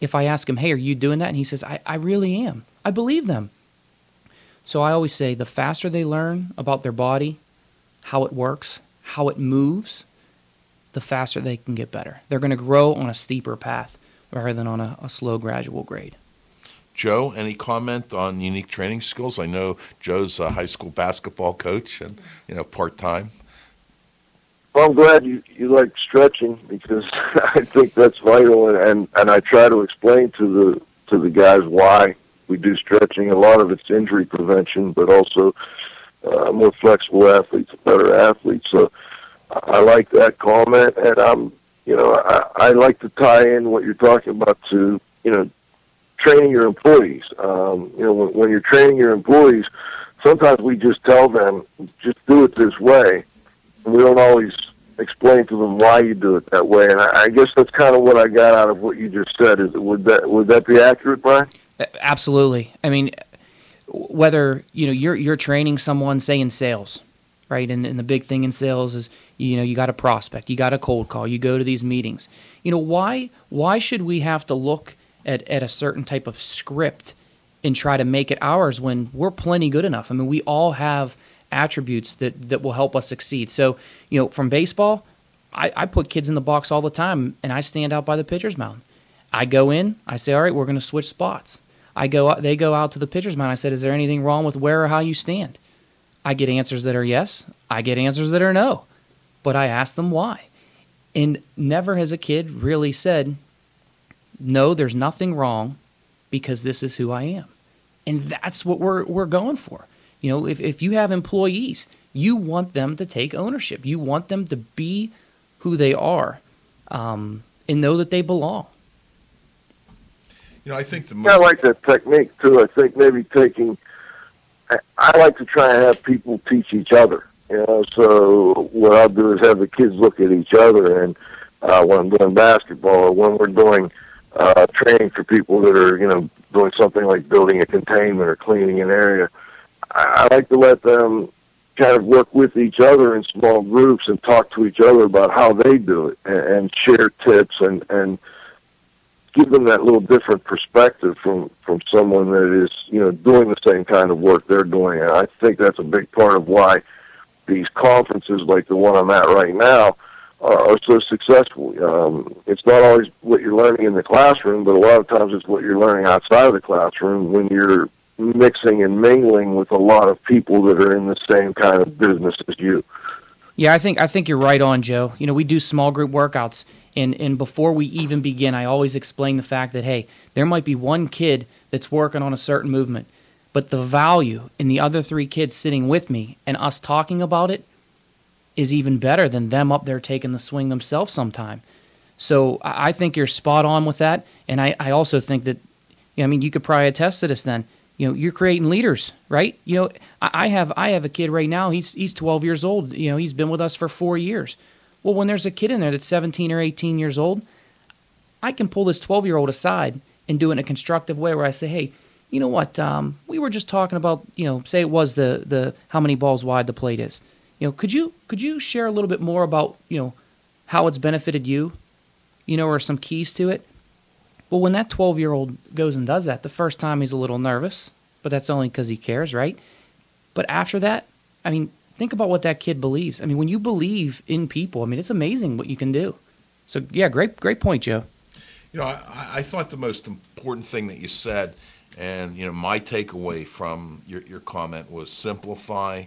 If I ask him, hey, are you doing that? And he says, I, I really am. I believe them. So I always say the faster they learn about their body, how it works, how it moves, the faster they can get better. They're going to grow on a steeper path rather than on a, a slow, gradual grade. Joe, any comment on unique training skills? I know Joe's a high school basketball coach and you know part time. Well, I'm glad you, you like stretching because I think that's vital, and, and I try to explain to the to the guys why we do stretching. A lot of it's injury prevention, but also uh, more flexible athletes, better athletes. So I like that comment, and I'm you know I, I like to tie in what you're talking about to you know training your employees. Um, you know when, when you're training your employees, sometimes we just tell them just do it this way we don't always explain to them why you do it that way. And I, I guess that's kind of what I got out of what you just said. Is would that would that be accurate, Brian? Absolutely. I mean, whether you know you're you're training someone, say in sales, right? And, and the big thing in sales is you know you got a prospect, you got a cold call, you go to these meetings. You know why why should we have to look at at a certain type of script and try to make it ours when we're plenty good enough? I mean, we all have attributes that that will help us succeed. So you know, from baseball, I, I put kids in the box all the time, and I stand out by the pitcher's mound. I go in, I say, all right, we're going to switch spots. I go, they go out to the pitcher's mound. I said, is there anything wrong with where or how you stand? I get answers that are yes. I get answers that are no. But I ask them why. And never has a kid really said, no, there's nothing wrong because this is who I am. And that's what we're, we're going for. You know, if, if you have employees, you want them to take ownership. You want them to be who they are um, and know that they belong. You know, I think the most. I like that technique too. I think maybe taking. I, I like to try and have people teach each other. You know, so what I'll do is have the kids look at each other, and uh, when I'm doing basketball or when we're doing uh, training for people that are, you know, doing something like building a containment or cleaning an area, I, like to let them kind of work with each other in small groups and talk to each other about how they do it and, and share tips and and give them that little different perspective from from someone that is you know doing the same kind of work they're doing and I think that's a big part of why these conferences like the one I'm at right now are, are so successful. Um, it's not always what you're learning in the classroom, but a lot of times it's what you're learning outside of the classroom when you're mixing and mingling with a lot of people that are in the same kind of business as you. Yeah, I think I think you're right on, Joe. You know, we do small group workouts, and and before we even begin, I always explain the fact that hey, there might be one kid that's working on a certain movement, but the value in the other three kids sitting with me and us talking about it is even better than them up there taking the swing themselves sometime. So I think you're spot on with that, and I, I also think that, I mean, you could probably attest to this. Then, you know, you're creating leaders, right? You know, I, have I have a kid right now. He's he's 12 years old. You know, he's been with us for four years. Well, when there's a kid in there that's 17 or 18 years old, I can pull this 12 year old aside and do it in a constructive way where I say, hey, you know what? Um, we were just talking about, you know, say it was the the how many balls wide the plate is. You know, could you could you share a little bit more about you know how it's benefited you, you know, or some keys to it? Well, when that 12 year old goes and does that, the first time he's a little nervous, but that's only because he cares, right? But after that, I mean, think about what that kid believes. I mean, when you believe in people, I mean, it's amazing what you can do. So, yeah, great, great point, Joe. You know, I, I thought the most important thing that you said, and you know, my takeaway from your, your comment was simplify,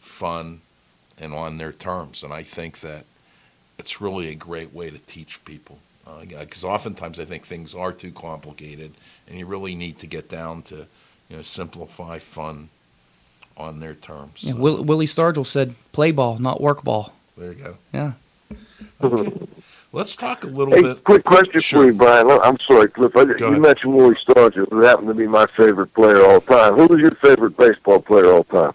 fun, and on their terms. And I think that it's really a great way to teach people. Because oftentimes I think things are too complicated, and you really need to get down to, you know, simplify fun on their terms. Yeah, Will, Willie Stargell said, "Play ball, not work ball." there you go. Yeah. Let's talk a little Hey, bit. quick question Sure. for you, Brian. I'm sorry, Cliff. I, you ahead. mentioned Willie Stargell, who happened to be my favorite player all time. Who was your favorite baseball player all time?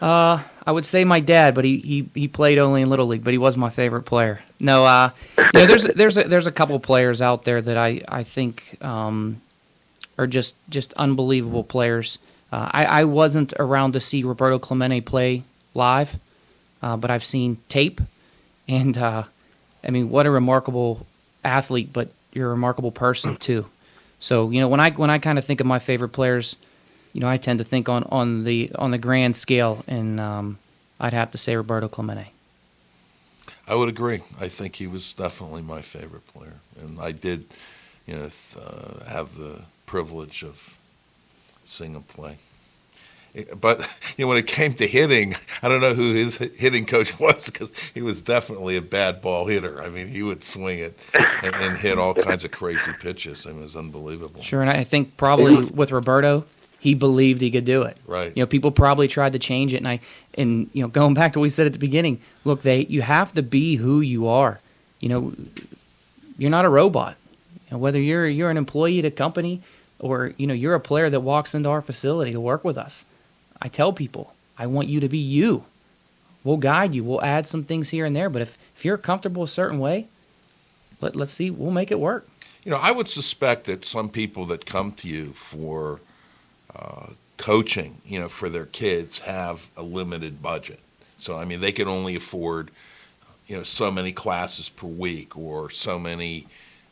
Uh, I would say my dad, but he, he, he played only in little league, but he was my favorite player. No, uh, know, there's there's a, there's a couple players out there that I I think um, are just just unbelievable players. Uh, I I wasn't around to see Roberto Clemente play live, uh, but I've seen tape, and uh, I mean, what a remarkable athlete, but you're a remarkable person too. So you know, when I when I kind of think of my favorite players, you know, I tend to think on, on the on the grand scale, and um, I'd have to say Roberto Clemente. I would agree. I think he was definitely my favorite player, and I did, you know, th- uh, have the privilege of seeing him play. But you know, when it came to hitting, I don't know who his hitting coach was because he was definitely a bad ball hitter. I mean, he would swing it and, and hit all kinds of crazy pitches. I mean, it was unbelievable. Sure, and I think probably with Roberto, he believed he could do it. Right. You know, people probably tried to change it, and I and you know, going back to what we said at the beginning, look, they you have to be who you are. You know, you're not a robot. You know, whether you're you're an employee at a company or you know you're a player that walks into our facility to work with us. I tell people, I want you to be you. We'll guide you. We'll add some things here and there, but if if you're comfortable a certain way, let let's see, we'll make it work. You know, I would suspect that some people that come to you for uh, coaching, you know, for their kids have a limited budget. So, I mean, they can only afford, you know, so many classes per week or so many,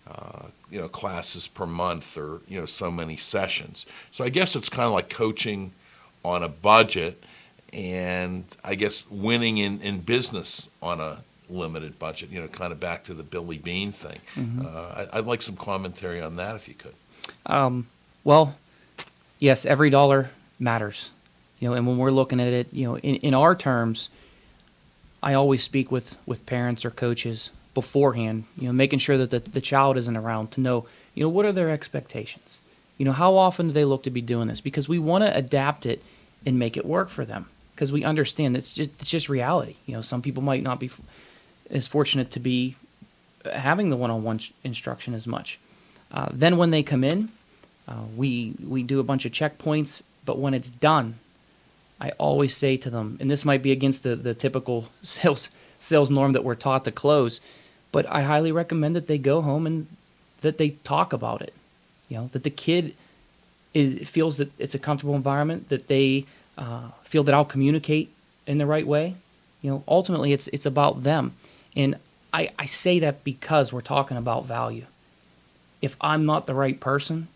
uh, you know, classes per month or, you know, so many sessions. So I guess it's kind of like coaching on a budget and I guess winning in, in business on a limited budget, you know, kind of back to the Billy Beane thing. Uh, I, I'd like some commentary on that if you could. Um, well, yes, every dollar matters. You know, and when we're looking at it, you know, in, in our terms, I always speak with, with parents or coaches beforehand, you know, making sure that the, the child isn't around to know, you know, what are their expectations? You know, how often do they look to be doing this? Because we want to adapt it and make it work for them. Because we understand it's just it's just reality. You know, some people might not be f- as fortunate to be having the one-on-one sh- instruction as much. Uh, then when they come in, uh, we we do a bunch of checkpoints, but when it's done, I always say to them, and this might be against the, the typical sales sales norm that we're taught to close, but I highly recommend that they go home and that they talk about it. You know, that the kid is, feels that it's a comfortable environment, that they uh, feel that I'll communicate in the right way. You know, ultimately, it's it's about them, and I, I say that because we're talking about value. If I'm not the right person,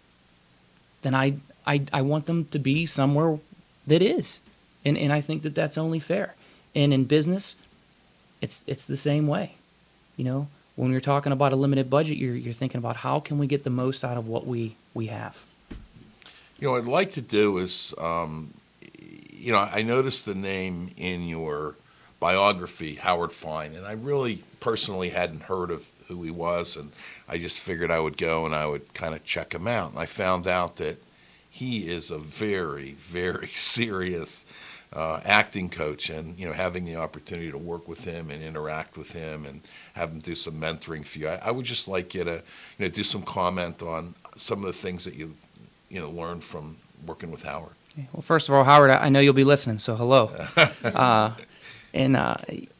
then I I, I want them to be somewhere that is, and and I think that that's only fair. And in business, it's it's the same way. You know, when you're talking about a limited budget, you're you're thinking about how can we get the most out of what we we have. You know, I'd like to do is, um, you know, I noticed the name in your biography, Howard Fine, and I really personally hadn't heard of who he was, and I just figured I would go and I would kind of check him out. And I found out that he is a very, very serious uh, acting coach, and you know, having the opportunity to work with him and interact with him and have him do some mentoring for you, I, I would just like you to, you know, do some comment on some of the things that you, you know, learned from working with Howard. Well, first of all, Howard, I I know you'll be listening, so hello. uh, and uh,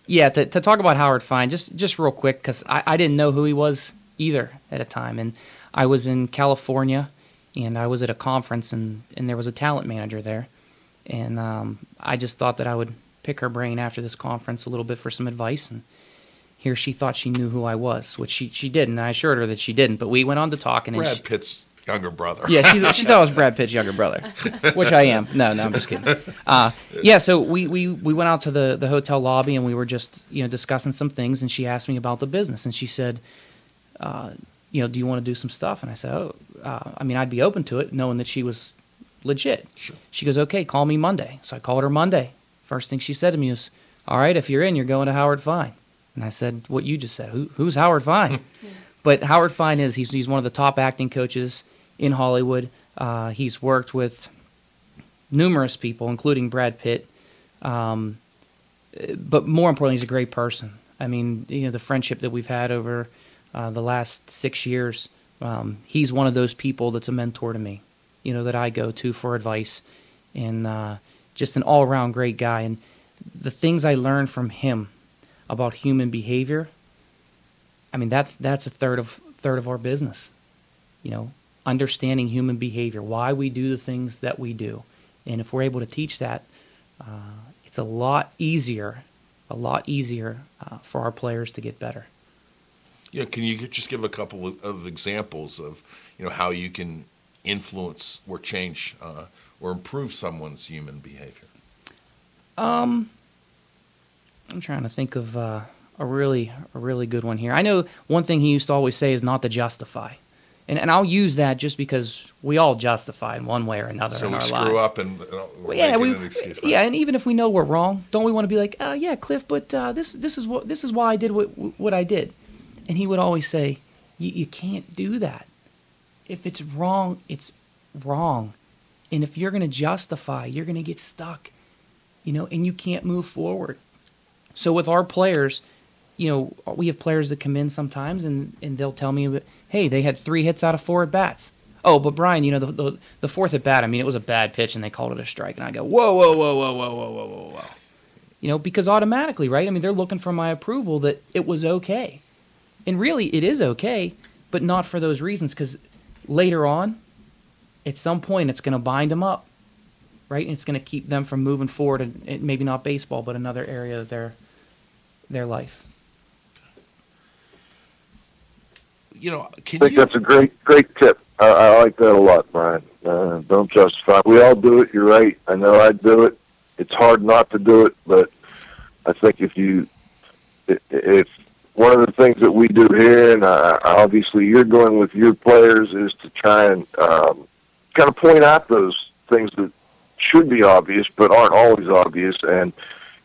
yeah, to, to talk about Howard Fine, just just real quick, because I, I didn't know who he was either at a time, and I was in California, and I was at a conference, and and there was a talent manager there, and um, I just thought that I would pick her brain after this conference a little bit for some advice, and here she thought she knew who I was, which she she didn't. I assured her that she didn't, but we went on to talking, and Brad she, Pitt's younger brother. yeah, she, she thought I was Brad Pitt's younger brother, which I am. No, no, I'm just kidding. Uh, yeah, so we, we, we went out to the, the hotel lobby and we were just you know discussing some things, and she asked me about the business, and she said, uh, you know, do you want to do some stuff? And I said, oh, uh, I mean, I'd be open to it, knowing that she was legit. Sure. She goes, okay, call me Monday. So I called her Monday. First thing she said to me was, all right, if you're in, you're going to Howard Fine. And I said, what you just said. Who, who's Howard Fine? but Howard Fine is he's he's one of the top acting coaches in Hollywood. Uh, he's worked with numerous people, including Brad Pitt. Um, but more importantly, he's a great person. I mean, you know, the friendship that we've had over uh, the last six years. Um, he's one of those people that's a mentor to me. You know, that I go to for advice, and uh, just an all-around great guy. And the things I learned from him about human behavior. I mean, that's that's a third of third of our business. You know, understanding human behavior, why we do the things that we do, and if we're able to teach that, uh, it's a lot easier, a lot easier uh, for our players to get better. Yeah, can you just give a couple of, of examples of you know how you can influence or change uh, or improve someone's human behavior? Um, I'm trying to think of uh, a really a really good one here. I know one thing he used to always say is not to justify, and and I'll use that just because we all justify in one way or another So in we our screw lives. up and uh, Well, yeah, we, an excuse. yeah, and even if we know we're wrong, don't we want to be like, oh yeah, Cliff, but uh, this this is what this is why I did what what I did, and he would always say, you, can't do that. If it's wrong, it's wrong, and if you're going to justify, you're going to get stuck, you know, and you can't move forward. So with our players, you know, we have players that come in sometimes and, and they'll tell me, hey, they had three hits out of four at bats. Oh, but Brian, you know, the, the, the fourth at bat, I mean, it was a bad pitch and they called it a strike. And I go, whoa, whoa, whoa, whoa, whoa, whoa, whoa, whoa, whoa. You know, because automatically, right? I mean, they're looking for my approval that it was okay. And really, it is okay, but not for those reasons because later on, at some point, it's going to bind them up, right? And it's going to keep them from moving forward and, and maybe not baseball, but another area of their, their life. You know, can I think you? that's a great, great tip. I, I like that a lot, Brian. Uh, don't justify. We all do it. You're right. I know I do it. It's hard not to do it, but I think if you, i- if one of the things that we do here, and uh, obviously you're going with your players, is to try and um, kind of point out those things that should be obvious but aren't always obvious, and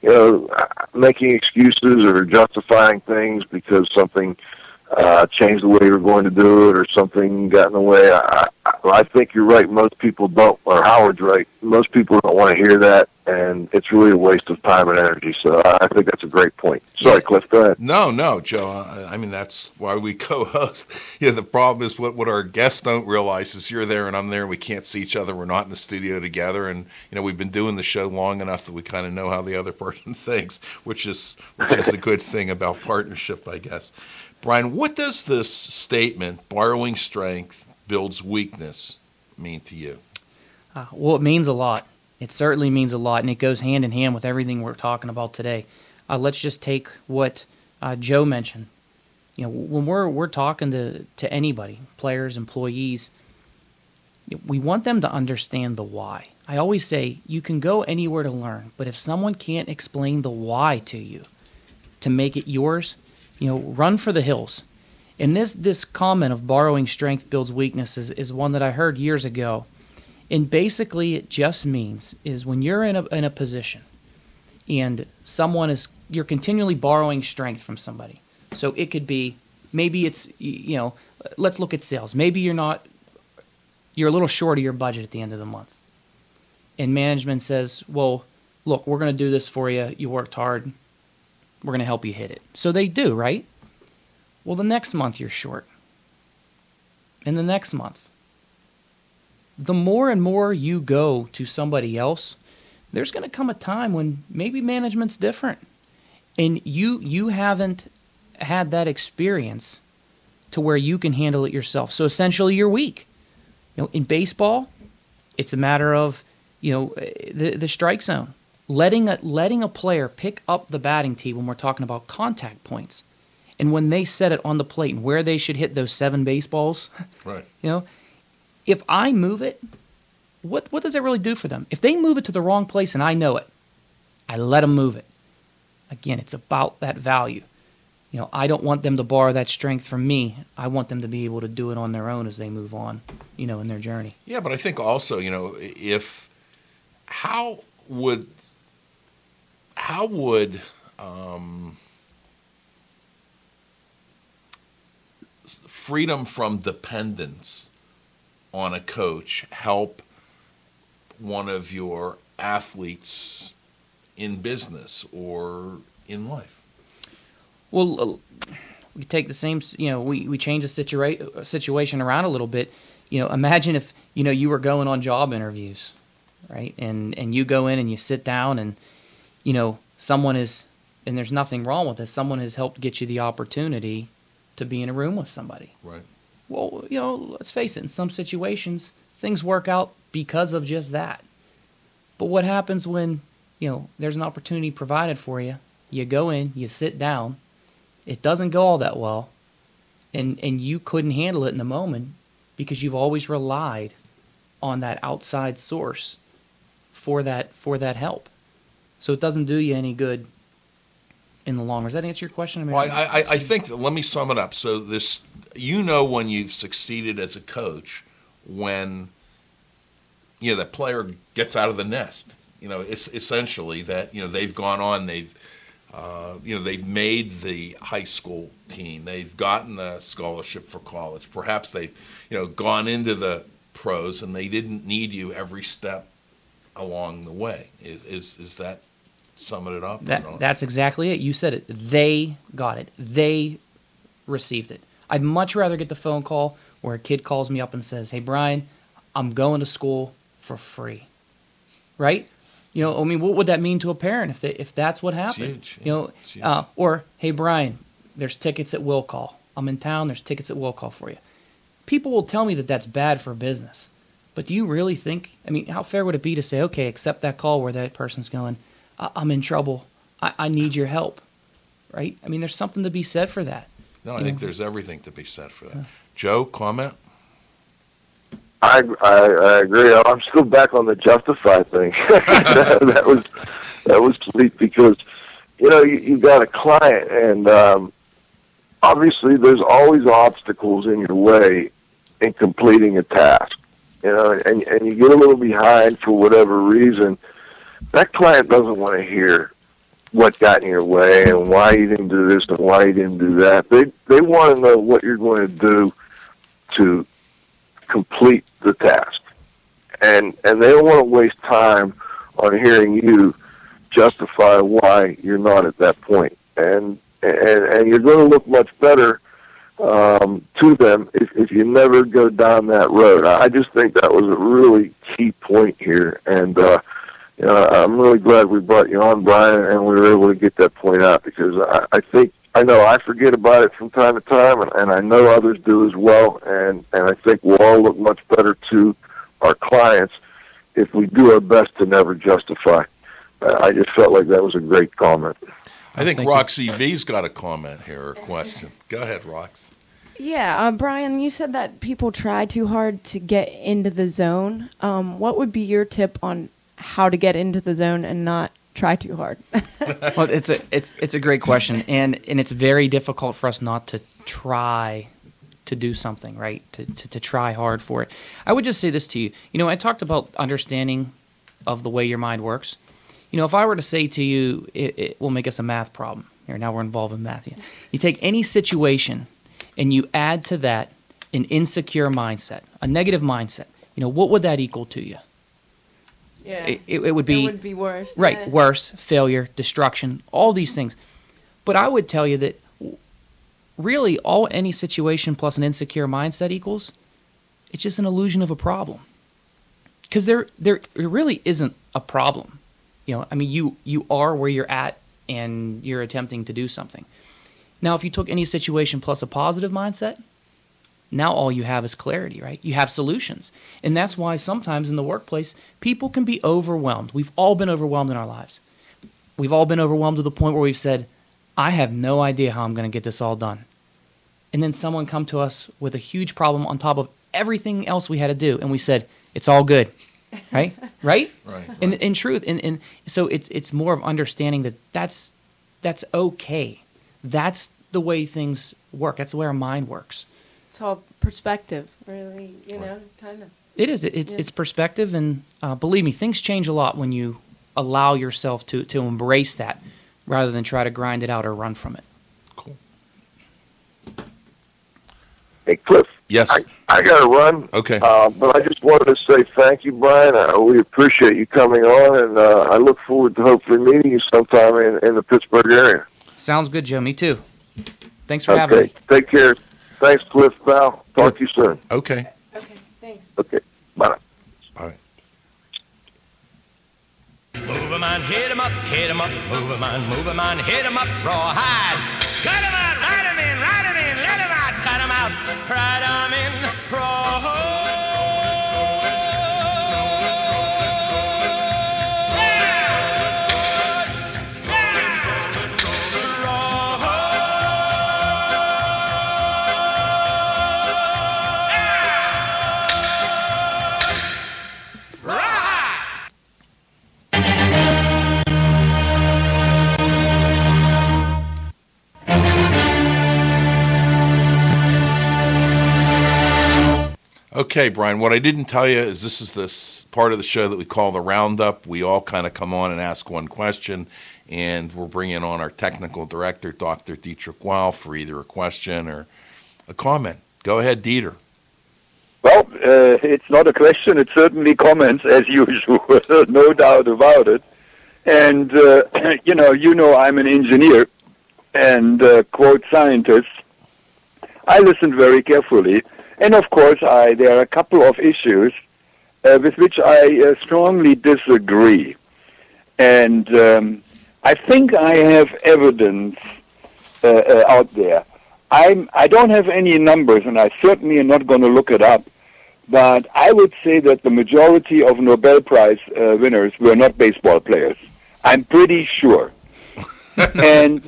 you know, making excuses or justifying things because something uh, changed the way you were going to do it or something got in the way. I, I, I think you're right. Most people don't, or Howard's right. Most people don't want to hear that, and it's really a waste of time and energy. So I I think that's a great point. Sorry, Yeah. Cliff. Go ahead. No, no, Joe. I I mean, that's why we co-host. Yeah, the problem is what what our guests don't realize is you're there and I'm there. and We can't see each other. We're not in the studio together, and you know we've been doing the show long enough that we kind of know how the other person thinks, which is which is a good thing about partnership, I guess. Brian, what does this statement "borrowing strength builds weakness" mean to you? Uh, well, it means a lot. It certainly means a lot, and it goes hand in hand with everything we're talking about today. Uh, let's just take what uh, Joe mentioned. You know, when we're we're talking to to anybody, players, employees, we want them to understand the why. I always say you can go anywhere to learn, but if someone can't explain the why to you, to make it yours, you know, run for the hills. And this this comment of borrowing strength builds weakness is, is one that I heard years ago. And basically it just means is when you're in a in a position and someone is you're continually borrowing strength from somebody. So it could be maybe it's you know, let's look at sales. Maybe you're not you're a little short of your budget at the end of the month. And management says, "Well, look, we're going to do this for you. You worked hard. We're going to help you hit it." So they do, right? Well, the next month you're short. And the next month. The more and more you go to somebody else, there's going to come a time when maybe management's different. And you you haven't had that experience to where you can handle it yourself. So essentially you're weak. You know, in baseball, it's a matter of, you know, eh, the the strike zone. Letting a letting a player pick up the batting tee when we're talking about contact points. And when they set it on the plate and where they should hit those seven baseballs, Right. you know, if I move it, what what does that really do for them? If they move it to the wrong place and I know it, I let them move it. Again, it's about that value. You know, I don't want them to borrow that strength from me. I want them to be able to do it on their own as they move on, you know, in their journey. Yeah, but I think also, you know, if how would how would um, freedom from dependence on a coach help one of your athletes in business or in life? Well, we take the same, you know, we, we change the situa- situation around a little bit. You know, imagine if, you know, you were going on job interviews, right? And, and you go in and you sit down and, you know, someone is, and there's nothing wrong with this, someone has helped get you the opportunity to be in a room with somebody. Right. Well, you know, let's face it, in some situations, things work out because of just that. But what happens when, you know, there's an opportunity provided for you? You go in, you sit down, it doesn't go all that well, and, and you couldn't handle it in a moment because you've always relied on that outside source for that for that help. So it doesn't do you any good in the long run. Does that answer your question? Well, I, I, I think that, let me sum it up. So this, you know, when you've succeeded as a coach, when you know the player gets out of the nest. You know, it's essentially that you know they've gone on, they've uh, you know they've made the high school team, they've gotten the scholarship for college. Perhaps they've you know gone into the pros, and they didn't need you every step along the way. Is is, is that summing it up? That, that's exactly it. You said it. They got it. They received it. I'd much rather get the phone call where a kid calls me up and says, "Hey, Brian, I'm going to school for free." Right? You know, I mean, what would that mean to a parent if they, if that's what happened? huge, You know, uh, or hey, Brian, there's tickets at Will Call. I'm in town. There's tickets at Will Call for you. People will tell me that that's bad for business, but do you really think? I mean, how fair would it be to say, okay, accept that call where that person's going, I- I'm in trouble. I-, I need your help, right? I mean, there's something to be said for that. No, I think know. there's everything to be said for that. Joe, comment? I, I I agree. I'm still back on the justify thing. that, that was that was sweet because you know you, you got a client, and um, obviously there's always obstacles in your way in completing a task. You know, and and you get a little behind for whatever reason. That client doesn't want to hear what got in your way and why you didn't do this and why you didn't do that. They they want to know what you're going to do to complete the task. And and they don't want to waste time on hearing you justify why you're not at that point. And and, and you're going to look much better um, to them if, if you never go down that road. I just think that was a really key point here. And uh, you know, I'm really glad we brought you on, Brian, and we were able to get that point out because I, I think I know I forget about it from time to time, and, and I know others do as well. And and I think we'll all look much better to our clients if we do our best to never justify. Uh, I just felt like that was a great comment. I think Thank you. Roxy V's got a comment here or a question. Go ahead, Rox. Yeah, uh, Brian, you said that people try too hard to get into the zone. Um, what would be your tip on how to get into the zone and not try too hard? well, it's a it's it's a great question, and and it's very difficult for us not to try to do something, right? To, to to try hard for it. I would just say this to you. You know, I talked about understanding of the way your mind works. You know, if I were to say to you, it, it will make us a math problem. Here, now we're involved in math. You, you take any situation and you add to that an insecure mindset, a negative mindset. You know, what would that equal to you? Yeah, It, it, it would be would be worse. Right, yeah. worse, failure, destruction, all these things. But I would tell you that really all any situation plus an insecure mindset equals it's just an illusion of a problem. There there there really isn't a problem. You know, I mean you you are where you're at and you're attempting to do something. Now, if you took any situation plus a positive mindset, now all you have is clarity, right? You have solutions. And that's why sometimes in the workplace, people can be overwhelmed. We've all been overwhelmed in our lives. We've all been overwhelmed to the point where we've said, I have no idea how I'm going to get this all done. And then someone come to us with a huge problem on top of everything else we had to do. And we said, it's all good. Right? right? Right. In, in truth. And, and so it's, it's more of understanding that that's, that's okay. That's the way things work. That's the way our mind works. It's all perspective, really. You know, kind of. It is. It, it's, Yeah. it's perspective, and uh, believe me, things change a lot when you allow yourself to to embrace that rather than try to grind it out or run from it. Cool. Hey, Cliff. Yes. I, I got to run. Okay. Uh, but I just wanted to say thank you, Brian. Uh, we appreciate you coming on, and uh, I look forward to hopefully meeting you sometime in, in the Pittsburgh area. Sounds good, Joe. Me too. Thanks for having me. Okay. me. Take care. Thanks, Cliff. Val. Talk to you soon. Okay. Okay, thanks. Okay. Bye. Move 'em on, hit 'em up, hit 'em up, move 'em on, move 'em on, hit 'em up, rawhide. Cut 'em out, ride 'em in, ride 'em in, let 'em out, cut 'em out, ride 'em in, Okay, Brian, what I didn't tell you is this is the s- part of the show that we call the roundup. We all kind of come on and ask one question, and we're bringing on our technical director, Dr. Dietrich Weil, for either a question or a comment. Go ahead, Dieter. Well, uh, it's not a question. It's certainly comments, as usual. no doubt about it. And uh, you know, you know, I'm an engineer and uh, quote scientist. I listened very carefully, and of course, I there are a couple of issues uh, with which I uh, strongly disagree. And um, I think I have evidence uh, uh, out there. I'm, I don't have any numbers, and I certainly am not going to look it up. But I would say that the majority of Nobel Prize uh, winners were not baseball players. I'm pretty sure. and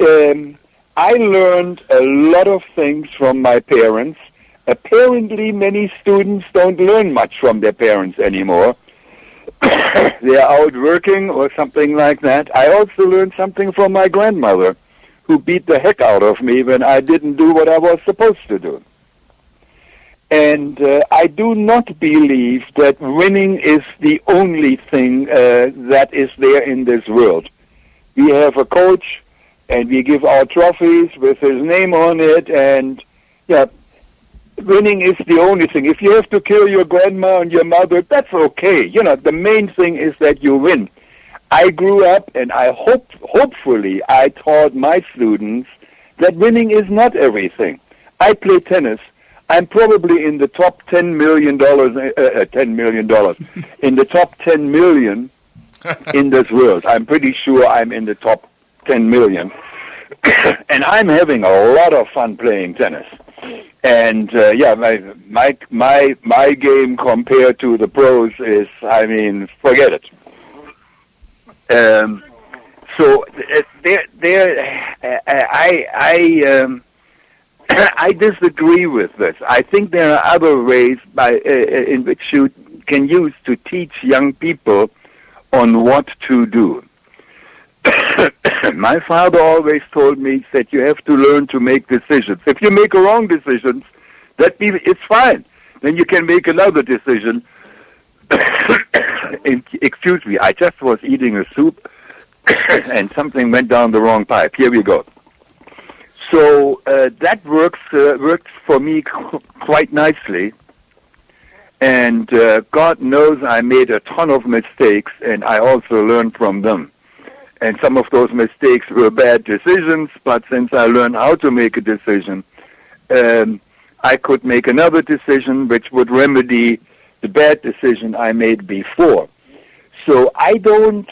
um, I learned a lot of things from my parents. Apparently, many students don't learn much from their parents anymore. They're out working or something like that. I also learned something from my grandmother, who beat the heck out of me when I didn't do what I was supposed to do. And uh, I do not believe that winning is the only thing uh, that is there in this world. We have a coach, and we give our trophies with his name on it, and yeah, winning is the only thing. If you have to kill your grandma and your mother, that's okay. You know, the main thing is that you win. I grew up, and I hope, hopefully, I taught my students that winning is not everything. I play tennis. I'm probably in the top ten million dollars, uh, uh, ten million dollars, in the top ten million in this world. I'm pretty sure I'm in the top ten million, and I'm having a lot of fun playing tennis. And uh, yeah, my my my my game compared to the pros is, I mean, forget it. Um, so uh, there, there, uh, I, I, um, I disagree with this. I think there are other ways by uh, uh, in which you can use to teach young people on what to do. My father always told me that you have to learn to make decisions. If you make a wrong decision, that it's fine. Then you can make another decision. Excuse me, I just was eating a soup and something went down the wrong pipe. Here we go. So uh, that works uh, works for me quite nicely. And uh, God knows I made a ton of mistakes, and I also learned from them. And some of those mistakes were bad decisions, but since I learned how to make a decision, um, I could make another decision which would remedy the bad decision I made before. So I don't.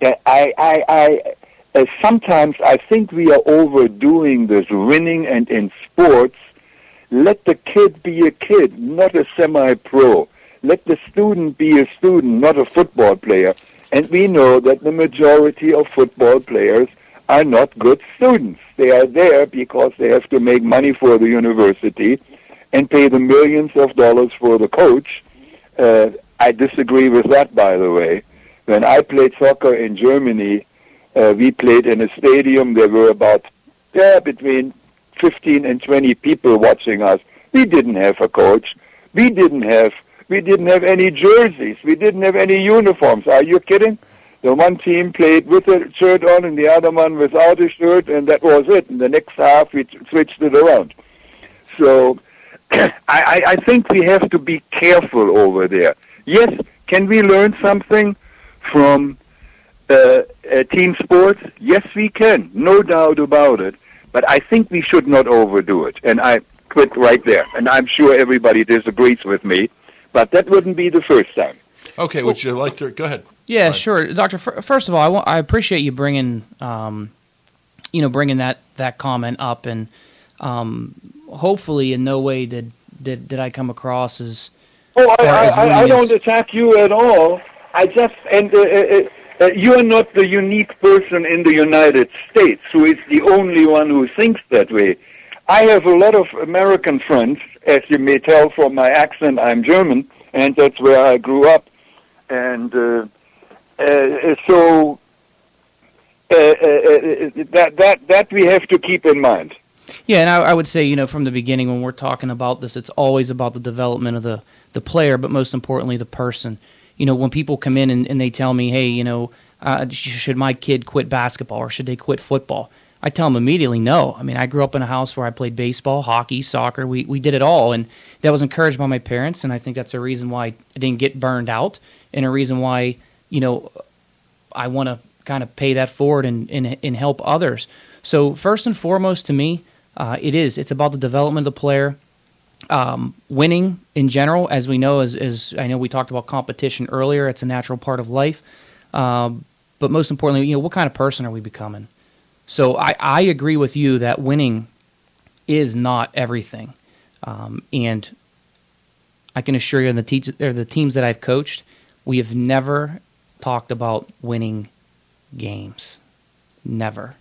I I I. Uh, sometimes I think we are overdoing this winning, and in sports, let the kid be a kid, not a semi-pro. Let the student be a student, not a football player. And we know that the majority of football players are not good students. They are there because they have to make money for the university and pay the millions of dollars for the coach. Uh, I disagree with that, by the way. When I played soccer in Germany, uh, we played in a stadium. There were about yeah, between 15 and 20 people watching us. We didn't have a coach. We didn't have We didn't have any jerseys. We didn't have any uniforms. Are you kidding? The one team played with a shirt on and the other one without a shirt, and that was it. In the next half, we switched it around. So I, I I think we have to be careful over there. Yes, can we learn something from uh, uh, team sports? Yes, we can. No doubt about it. But I think we should not overdo it. And I quit right there. And I'm sure everybody disagrees with me. But that wouldn't be the first time. Okay, would you like to go ahead? Yeah, Fine. sure, Doctor. First of all, I, wa- I appreciate you bringing, um, you know, bringing that that comment up, and um, hopefully, in no way did did, did I come across as Oh, I, Or I, as I, I don't is- attack you at all. I just and uh, uh, uh, you're not the unique person in the United States who is the only one who thinks that way. I have a lot of American friends, as you may tell from my accent. I'm German, and that's where I grew up. And uh, uh, so uh, uh, uh, that that that we have to keep in mind. Yeah, and I, I would say, you know, from the beginning when we're talking about this, it's always about the development of the, the player, but most importantly, the person. You know, when people come in and, and they tell me, hey, you know, uh, should my kid quit basketball or should they quit football? I tell them immediately, no. I mean, I grew up in a house where I played baseball, hockey, soccer. We, we did it all. And that was encouraged by my parents. And I think that's a reason why I didn't get burned out and a reason why, you know, I want to kind of pay that forward and, and, and help others. So first and foremost, to me, uh, it is. It's about the development of the player. Um, winning in general, as we know, as, as I know we talked about competition earlier, it's a natural part of life. Um, but most importantly, you know, what kind of person are we becoming? So I, I agree with you that winning is not everything. Um, and I can assure you, in the, te- or the teams that I've coached, we have never talked about winning games. Never.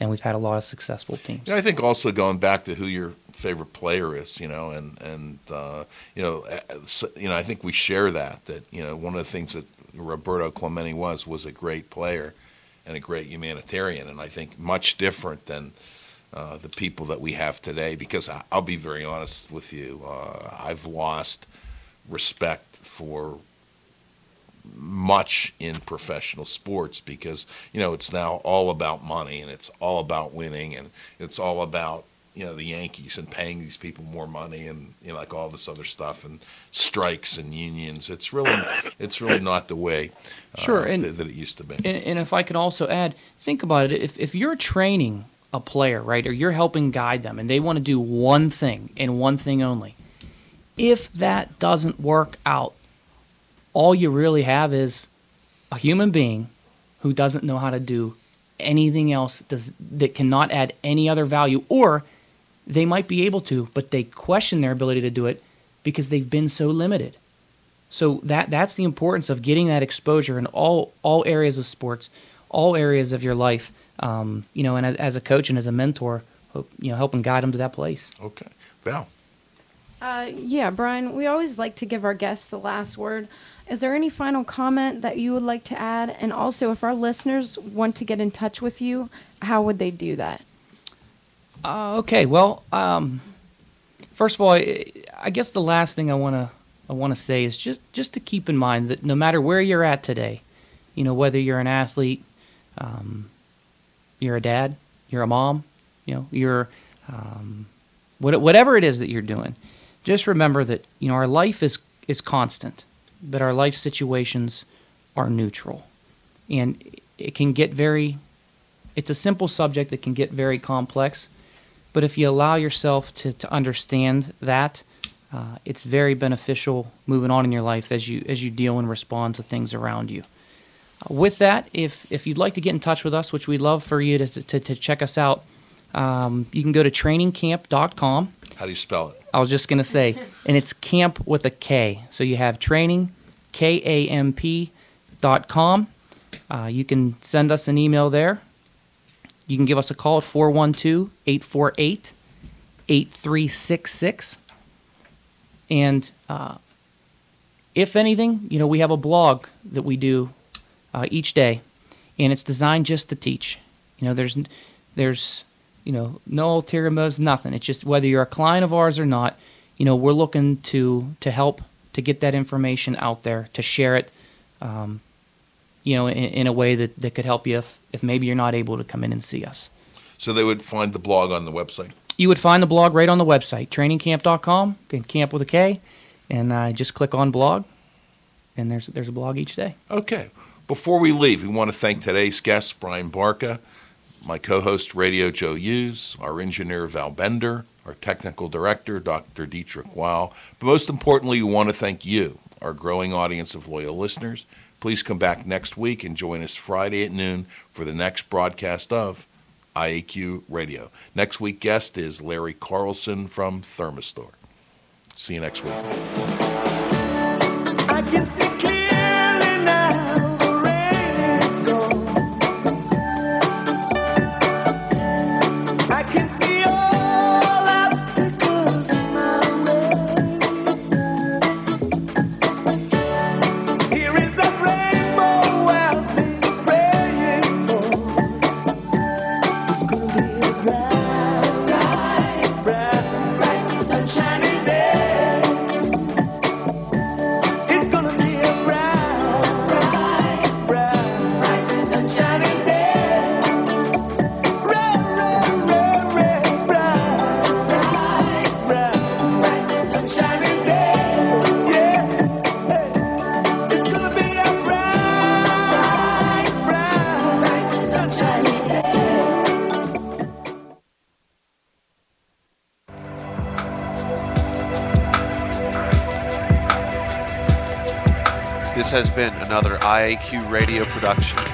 And we've had a lot of successful teams. You I think also going back to who your favorite player is, you know, and and uh, you know, you know, I think we share that. That you know, one of the things that Roberto Clemente was was a great player and a great humanitarian, and I think much different than uh, the people that we have today. Because I, I'll be very honest with you, uh, I've lost respect for much in professional sports because you know it's now all about money and it's all about winning and it's all about you know the Yankees and paying these people more money and you know like all this other stuff and strikes and unions it's really it's really not the way uh, Sure, and- th- that it used to be And, and if I could also add, think about it. If, if you're training a player, right, or you're helping guide them and they want to do one thing and one thing only, if that doesn't work out, all you really have is a human being who doesn't know how to do anything else does, that cannot add any other value, or they might be able to, but they question their ability to do it because they've been so limited. So that that's the importance of getting that exposure in all all areas of sports, all areas of your life. Um, you know, and as, as a coach and as a mentor, hope, you know, helping guide them to that place. okay Val Uh, yeah, Brian, we always like to give our guests the last word. Is there any final comment that you would like to add? And also, if our listeners want to get in touch with you, how would they do that? Uh, okay, well, um, first of all, I, guess the last thing I want to I want to say is just just to keep in mind that no matter where you're at today, you know whether you're an athlete, um, you're a dad, you're a mom, you know you're um, what, whatever it is that you're doing, just remember that you know our life is is constant, but our life situations are neutral, and it can get very. It's a simple subject that can get very complex, but if you allow yourself to, to understand that, uh, it's very beneficial moving on in your life as you as you deal and respond to things around you. Uh, with that, if if you'd like to get in touch with us, which we'd love for you to to, to check us out, um, you can go to trainingkamp.com. how do you spell it I was just going to say, and it's camp with a K. So you have training, K A M P dot com. Uh, you can send us an email there. You can give us a call at 412 848 8366. And uh, if anything, you know, we have a blog that we do uh, each day, and it's designed just to teach. You know, there's there's you know no ulterior motives, nothing. It's just whether you're a client of ours or not. You know, we're looking to to help to get that information out there, to share it, um, you know, in, in a way that, that could help you if, if maybe you're not able to come in and see us. So they would find the blog on the website. You would find the blog right on the website, trainingkamp.com, camp with a K, and uh, just click on blog, and there's there's a blog each day. Okay. Before we leave, we want to thank today's guest, Brian Barca, my co host, Radio Joe Hughes, our engineer, Val Bender, our technical director, Dr. Dietrich Weil. But most importantly, we want to thank you, our growing audience of loyal listeners. Please come back next week and join us Friday at noon for the next broadcast of IAQ Radio. Next week guest is Larry Carlson from Therma-Stor. See you next week. Has been another IAQ radio production.